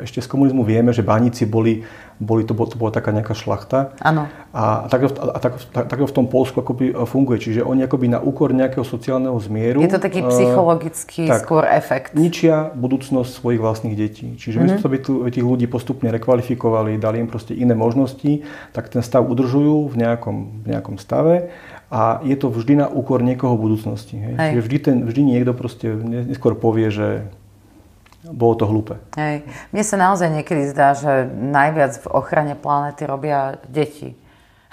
ešte z komunizmu vieme, že baníci boli boli to, to bola taká nejaká šlachta. Áno. A, tak, a tak, tak, tak v tom Polsku akoby e, funguje. Čiže oni akoby na úkor nejakého sociálneho zmieru... Je to taký e, psychologický uh, tak, skôr efekt. Ničia budúcnosť svojich vlastných detí. Čiže mm-hmm. my sme tých ľudí postupne rekvalifikovali, dali im proste iné možnosti, tak ten stav udržujú v nejakom, v nejakom stave a je to vždy na úkor niekoho budúcnosti. Hej. Hej. Čiže vždy, ten, vždy niekto proste neskôr povie, že bolo to hlúpe. Hej. Mne sa naozaj niekedy zdá, že najviac v ochrane planéty robia deti.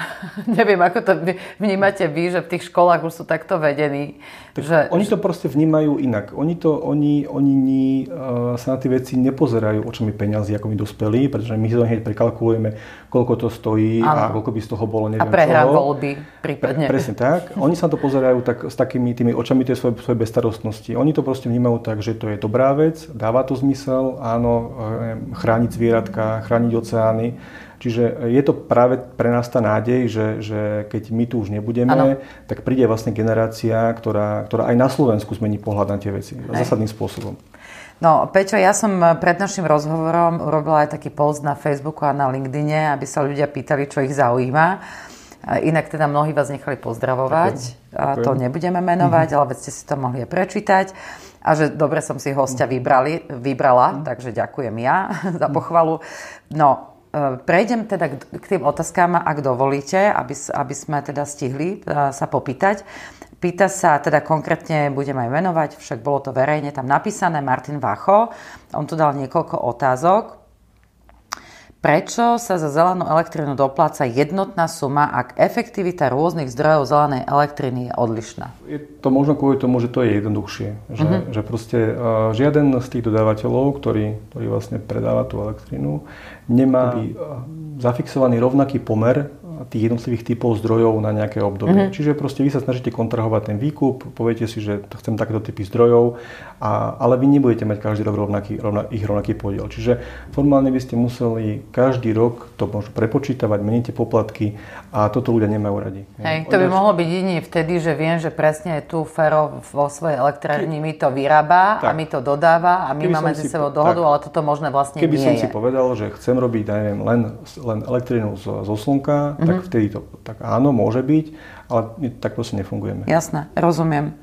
<laughs> Neviem, ako to vnímate vy, že v tých školách už sú takto vedení. Tak že, oni to proste vnímajú inak. Oni, to, oni, oni uh, sa na tie veci nepozerajú očami peňazí, ako my dospelí, pretože my si to hneď prekalkulujeme, koľko to stojí ano. a koľko by z toho bolo, neviem A prehrá voľby prípadne. Pre, presne tak. Oni sa to pozerajú tak, s takými tými očami tej svojej, svojej bezstarostnosti. Oni to proste vnímajú tak, že to je dobrá vec, dáva to zmysel, áno, eh, chrániť zvieratka, chrániť oceány, Čiže je to práve pre nás tá nádej, že, že keď my tu už nebudeme, ano. tak príde vlastne generácia, ktorá, ktorá aj na Slovensku zmení pohľad na tie veci aj. zásadným spôsobom. No, Peťo, ja som pred našim rozhovorom urobila aj taký post na Facebooku a na LinkedIne, aby sa ľudia pýtali, čo ich zaujíma. Inak teda mnohí vás nechali pozdravovať. Ďakujem. A to nebudeme menovať, mm-hmm. ale ste si to mohli aj prečítať. A že dobre som si hostia vybrali, vybrala, mm. takže ďakujem ja <laughs> za pochvalu. No, prejdem teda k tým otázkám, ak dovolíte, aby, aby sme teda stihli e, sa popýtať. Pýta sa, teda konkrétne budem aj menovať, však bolo to verejne tam napísané, Martin Vacho. On tu dal niekoľko otázok. Prečo sa za zelenú elektrinu dopláca jednotná suma, ak efektivita rôznych zdrojov zelenej elektriny je odlišná? Je to možno kvôli tomu, že to je jednoduchšie. Že, uh-huh. že proste uh, žiaden z tých dodávateľov, ktorý, ktorý vlastne predáva tú elektrinu, nemá uh, zafixovaný rovnaký pomer tých jednotlivých typov zdrojov na nejaké obdobie. Mm-hmm. Čiže proste vy sa snažíte kontrahovať ten výkup, poviete si, že chcem takéto typy zdrojov, a, ale vy nebudete mať každý rok rovnaký, rovna, ich rovnaký podiel. Čiže formálne by ste museli každý rok to možno prepočítavať, meníte poplatky a toto ľudia nemajú radi. Hej, to by mohlo byť jedine vtedy, že viem, že presne tu Fero vo svojej elektrárni mi to vyrába tak. a mi to dodáva a my Keby máme medzi sebou dohodu, tak. ale toto možné vlastne Keby nie som je. si povedal, že chcem robiť, neviem, len, len elektrínu zo, zo slnka, mm-hmm. Tak mhm. vtedy to tak áno, môže byť, ale tak proste nefungujeme. Jasné, rozumiem.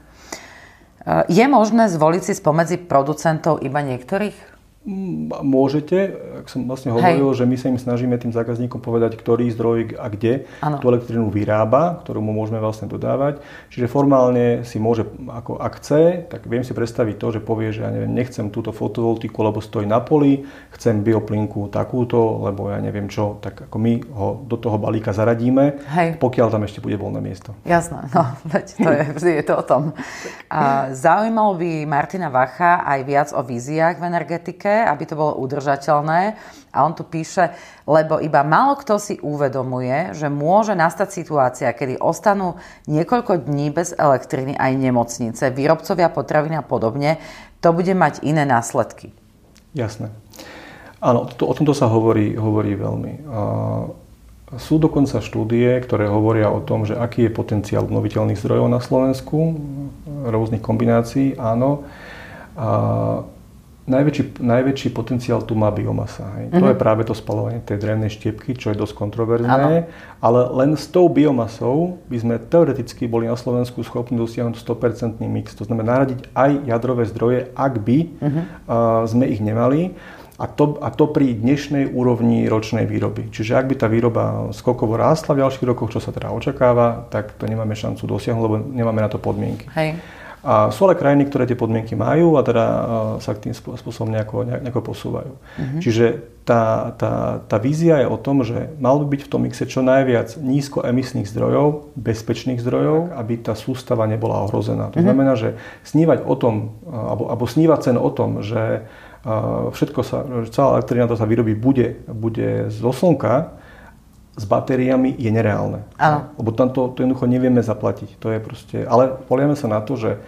E, je možné zvoliť si spomedzi producentov iba niektorých? Môžete, ak som vlastne hovoril, Hej. že my sa im snažíme tým zákazníkom povedať, ktorý zdroj a kde ano. tú elektrínu vyrába, ktorú mu môžeme vlastne dodávať. Čiže formálne si môže, ako ak chce, tak viem si predstaviť to, že povie, že ja neviem, nechcem túto fotovoltiku, lebo stojí na poli, chcem bioplinku takúto, lebo ja neviem čo, tak ako my ho do toho balíka zaradíme, Hej. pokiaľ tam ešte bude voľné miesto. Jasné, no veď to je, vždy je to o tom. A zaujímalo by Martina Vacha aj viac o víziách v energetike, aby to bolo udržateľné. A on tu píše, lebo iba málo kto si uvedomuje, že môže nastať situácia, kedy ostanú niekoľko dní bez elektriny aj nemocnice, výrobcovia potravín a podobne. To bude mať iné následky. Jasné. Áno, to, o tomto sa hovorí, hovorí veľmi. Sú dokonca štúdie, ktoré hovoria o tom, že aký je potenciál obnoviteľných zdrojov na Slovensku, rôznych kombinácií, áno. A Najväčší, najväčší potenciál tu má biomasa. Hej. Mm-hmm. To mhm. je práve to spalovanie tej drevnej štiepky, čo je dosť kontroverzné, ano. ale len s tou biomasou by sme teoreticky boli na Slovensku schopní dosiahnuť 100% mix. To znamená nahradiť aj jadrové zdroje, ak by mm-hmm. uh, sme ich nemali. A to, a to pri dnešnej úrovni ročnej výroby. Čiže ak by tá výroba skokovo rástla v ďalších rokoch, čo sa teda očakáva, tak to nemáme šancu dosiahnuť, lebo nemáme na to podmienky. Hej. A sú ale krajiny, ktoré tie podmienky majú a teda sa k tým spôsobom nejako, nejako posúvajú. Mm-hmm. Čiže tá, tá, tá vízia je o tom, že mal by byť v tom mixe čo najviac nízkoemisných zdrojov, bezpečných zdrojov, aby tá sústava nebola ohrozená. To mm-hmm. znamená, že snívať o tom, alebo, alebo snívať cen o tom, že všetko sa, celá elektrina sa vyrobí bude, bude zo slnka, s batériami je nereálne. Áno. Lebo tam to, to jednoducho nevieme zaplatiť. To je proste, ale poliame sa na to, že e,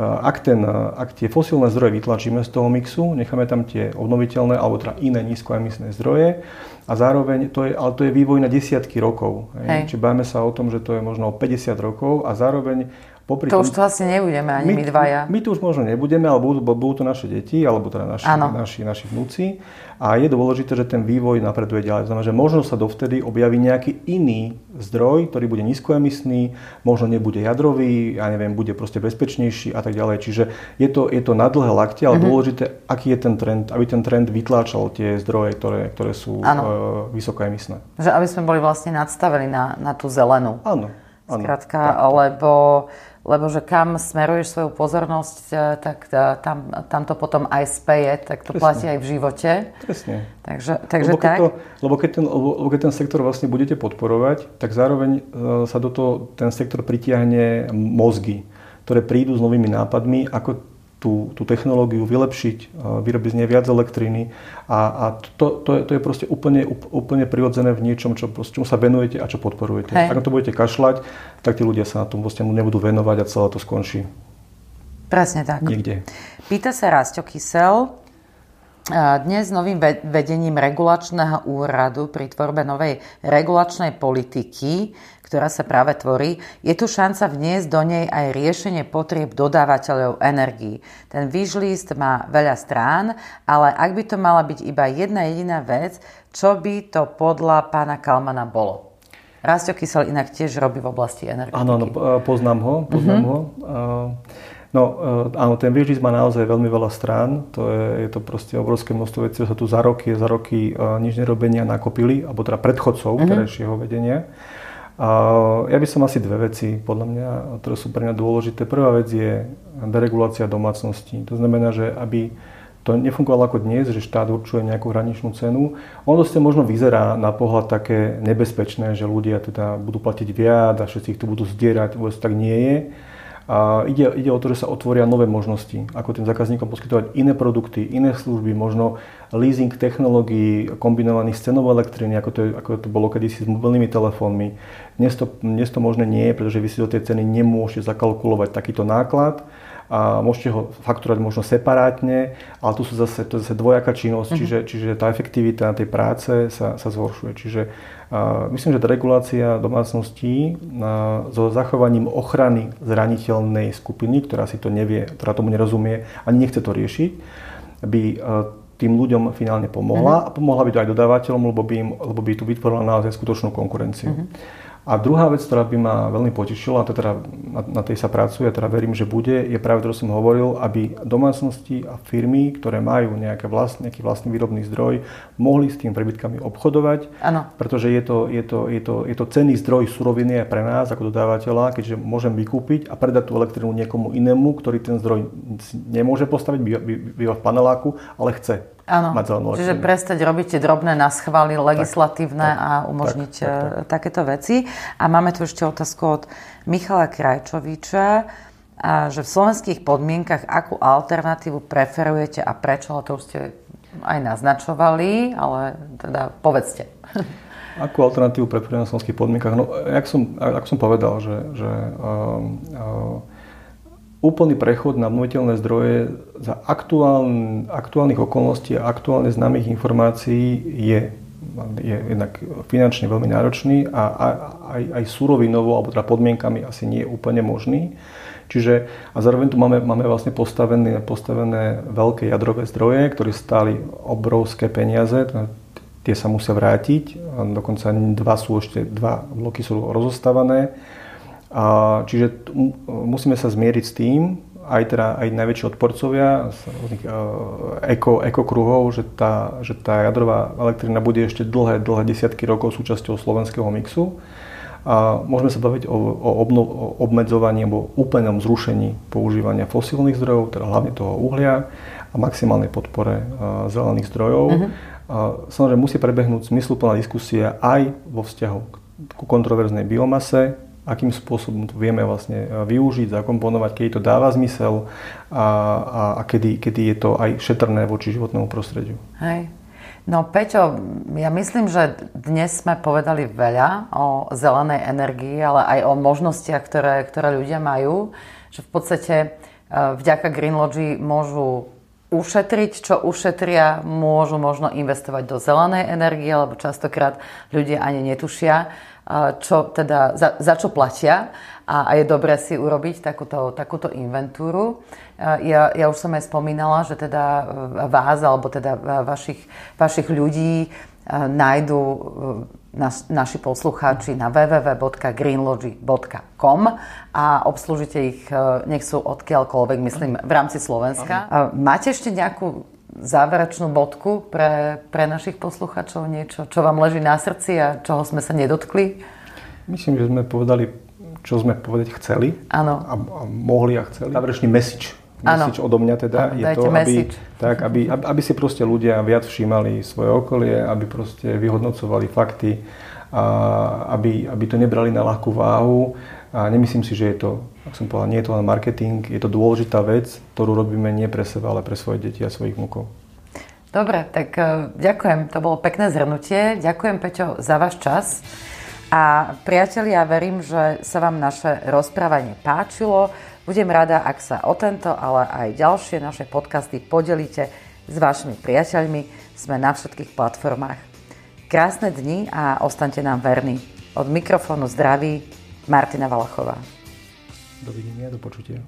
ak, ten, e, ak tie fosílne zdroje vytlačíme z toho mixu, necháme tam tie obnoviteľné alebo teda iné nízkoemisné zdroje a zároveň, to je, ale to je vývoj na desiatky rokov. Hej. Čiže bavíme sa o tom, že to je možno 50 rokov a zároveň Popri to tom, už to asi nebudeme ani my, my dvaja. My tu už možno nebudeme, ale budú, budú to naše deti, alebo teda naši, naši, naši vnúci. A je dôležité, že ten vývoj napreduje ďalej. Znamená, že možno sa dovtedy objaví nejaký iný zdroj, ktorý bude nízkoemisný, možno nebude jadrový, ja neviem, bude proste bezpečnejší a tak ďalej. Čiže je to, je to na dlhé lakte, ale mm-hmm. dôležité, aký je ten trend, aby ten trend vytláčal tie zdroje, ktoré, ktoré sú uh, vysokoemisné. Že aby sme boli vlastne nadstavení na, na tú zelenú. Áno. Skrátka, lebo lebo že kam smeruješ svoju pozornosť, e, tak e, tam, tam to potom aj speje, tak to Presne. platí aj v živote. Presne. Takže, takže lebo, keď tak. To, lebo, keď ten, lebo keď ten sektor vlastne budete podporovať, tak zároveň e, sa do toho ten sektor pritiahne mozgy, ktoré prídu s novými nápadmi, ako tú, tú technológiu vylepšiť, vyrobiť z nej viac elektriny a, a to, to, je, to je proste úplne, úplne prirodzené v niečom, čo, čomu sa venujete a čo podporujete. Hej. Ak na to budete kašľať, tak tí ľudia sa na tom vlastne nebudú venovať a celé to skončí. Presne tak. Niekde. Pýta sa Rásťo Kysel, dnes novým vedením regulačného úradu pri tvorbe novej regulačnej politiky ktorá sa práve tvorí, je tu šanca vniesť do nej aj riešenie potrieb dodávateľov energií. Ten výžlist má veľa strán, ale ak by to mala byť iba jedna jediná vec, čo by to podľa pána Kalmana bolo? Rastio Kysel inak tiež robí v oblasti energetiky. Áno, áno poznám ho. Poznám uh-huh. ho. No áno, ten výžlist má naozaj veľmi veľa strán. To je, je to proste obrovské množstvo vecí, ktoré sa tu za roky, za roky nič nerobenia nakopili, alebo teda predchodcov uh-huh. terajšieho vedenia. A ja by som asi dve veci, podľa mňa, ktoré sú pre mňa dôležité. Prvá vec je deregulácia domácností. To znamená, že aby to nefungovalo ako dnes, že štát určuje nejakú hraničnú cenu. Ono sa možno vyzerá na pohľad také nebezpečné, že ľudia teda budú platiť viac a všetci ich tu budú zdierať, vôbec tak nie je. A ide, ide o to, že sa otvoria nové možnosti, ako tým zákazníkom poskytovať iné produkty, iné služby, možno leasing technológií kombinovaných s cenovou elektriny, ako to, je, ako to bolo kedysi s mobilnými telefónmi. Dnes to, dnes to možné nie je, pretože vy si do tej ceny nemôžete zakalkulovať takýto náklad a môžete ho fakturovať možno separátne, ale tu sú zase, to je zase dvojaká činnosť, mm-hmm. čiže, čiže tá efektivita tej práce sa, sa zhoršuje. Čiže uh, myslím, že tá regulácia domácností uh, so zachovaním ochrany zraniteľnej skupiny, ktorá si to nevie, ktorá tomu nerozumie, ani nechce to riešiť, by uh, tým ľuďom finálne pomohla mm-hmm. a pomohla by to aj dodávateľom, lebo by, im, lebo by tu vytvorila naozaj skutočnú konkurenciu. Mm-hmm. A druhá vec, ktorá by ma veľmi potešila, to teda na, na tej sa pracuje, teda verím, že bude, je práve to, čo som hovoril, aby domácnosti a firmy, ktoré majú nejaké vlast, nejaký vlastný výrobný zdroj, mohli s tým prebytkami obchodovať. Ano. Pretože je to, je, to, je, to, je to cenný zdroj suroviny aj pre nás ako dodávateľa, keďže môžem vykúpiť a predať tú elektrínu niekomu inému, ktorý ten zdroj nemôže postaviť, býva v paneláku, ale chce. Áno, čiže prestať robiť tie drobné na schvály legislatívne tak, a umožniť tak, tak, tak. Eh, takéto veci. A máme tu ešte otázku od Michala Krajčoviča, a že v slovenských podmienkach akú alternatívu preferujete a prečo, to už ste aj naznačovali, ale teda povedzte. <laughs> Akú alternatívu preferujeme v slovenských podmienkach? No, jak som, som povedal, že, že uh, uh, úplný prechod na obnoviteľné zdroje za aktuáln, aktuálnych okolností a aktuálne známych informácií je, je jednak finančne veľmi náročný a aj, aj surovinovo alebo teda podmienkami asi nie je úplne možný. Čiže, a zároveň tu máme, máme vlastne postavené, postavené veľké jadrové zdroje, ktoré stáli obrovské peniaze, tie sa musia vrátiť, dokonca dva sú ešte, dva bloky sú rozostávané a, čiže t- musíme sa zmieriť s tým, aj, teda, aj najväčší odporcovia z rôznych uh, eko, ekokruhov, že tá, že tá jadrová elektrina bude ešte dlhé, dlhé desiatky rokov súčasťou slovenského mixu. A môžeme sa baviť o, o, obno, o obmedzovaní alebo úplnom zrušení používania fosílnych zdrojov, teda hlavne toho uhlia a maximálnej podpore uh, zelených zdrojov. Uh-huh. Uh, samozrejme musí prebehnúť zmysluplná diskusia aj vo vzťahu ku kontroverznej biomase, akým spôsobom to vieme vlastne e, využiť, zakomponovať, kedy to dáva zmysel a, a, a kedy, kedy je to aj šetrné voči životnému prostrediu. Hej. No Peťo, ja myslím, že dnes sme povedali veľa o zelenej energii, ale aj o možnostiach, ktoré, ktoré ľudia majú. Že v podstate e, vďaka Greenlogy môžu ušetriť, čo ušetria, môžu možno investovať do zelenej energie, lebo častokrát ľudia ani netušia, čo teda, za, za čo platia a, a je dobré si urobiť takúto, takúto inventúru. Ja, ja už som aj spomínala, že teda e, vás alebo teda vašich, vašich ľudí e, nájdu e, naš, naši poslucháči na www.greenlogy.com a obslúžite ich, nech sú odkiaľkoľvek, myslím, v rámci Slovenska. Máte ešte nejakú záverečnú bodku pre, pre našich posluchačov? Niečo, čo vám leží na srdci a čoho sme sa nedotkli? Myslím, že sme povedali, čo sme povedať chceli. Áno. A, a mohli a chceli. Záverečný message. Message odo mňa teda ano, je to, aby, tak, aby, aby si proste ľudia viac všímali svoje okolie, aby proste vyhodnocovali fakty, a aby, aby to nebrali na ľahkú váhu. A nemyslím si, že je to ak som povedal, nie je to len marketing, je to dôležitá vec, ktorú robíme nie pre seba, ale pre svoje deti a svojich vnúkov. Dobre, tak e, ďakujem, to bolo pekné zhrnutie. Ďakujem, Peťo, za váš čas. A priatelia, verím, že sa vám naše rozprávanie páčilo. Budem rada, ak sa o tento, ale aj ďalšie naše podcasty podelíte s vašimi priateľmi. Sme na všetkých platformách. Krásne dni a ostaňte nám verní. Od mikrofónu zdraví Martina Valachová. Dovidenia, do počutia.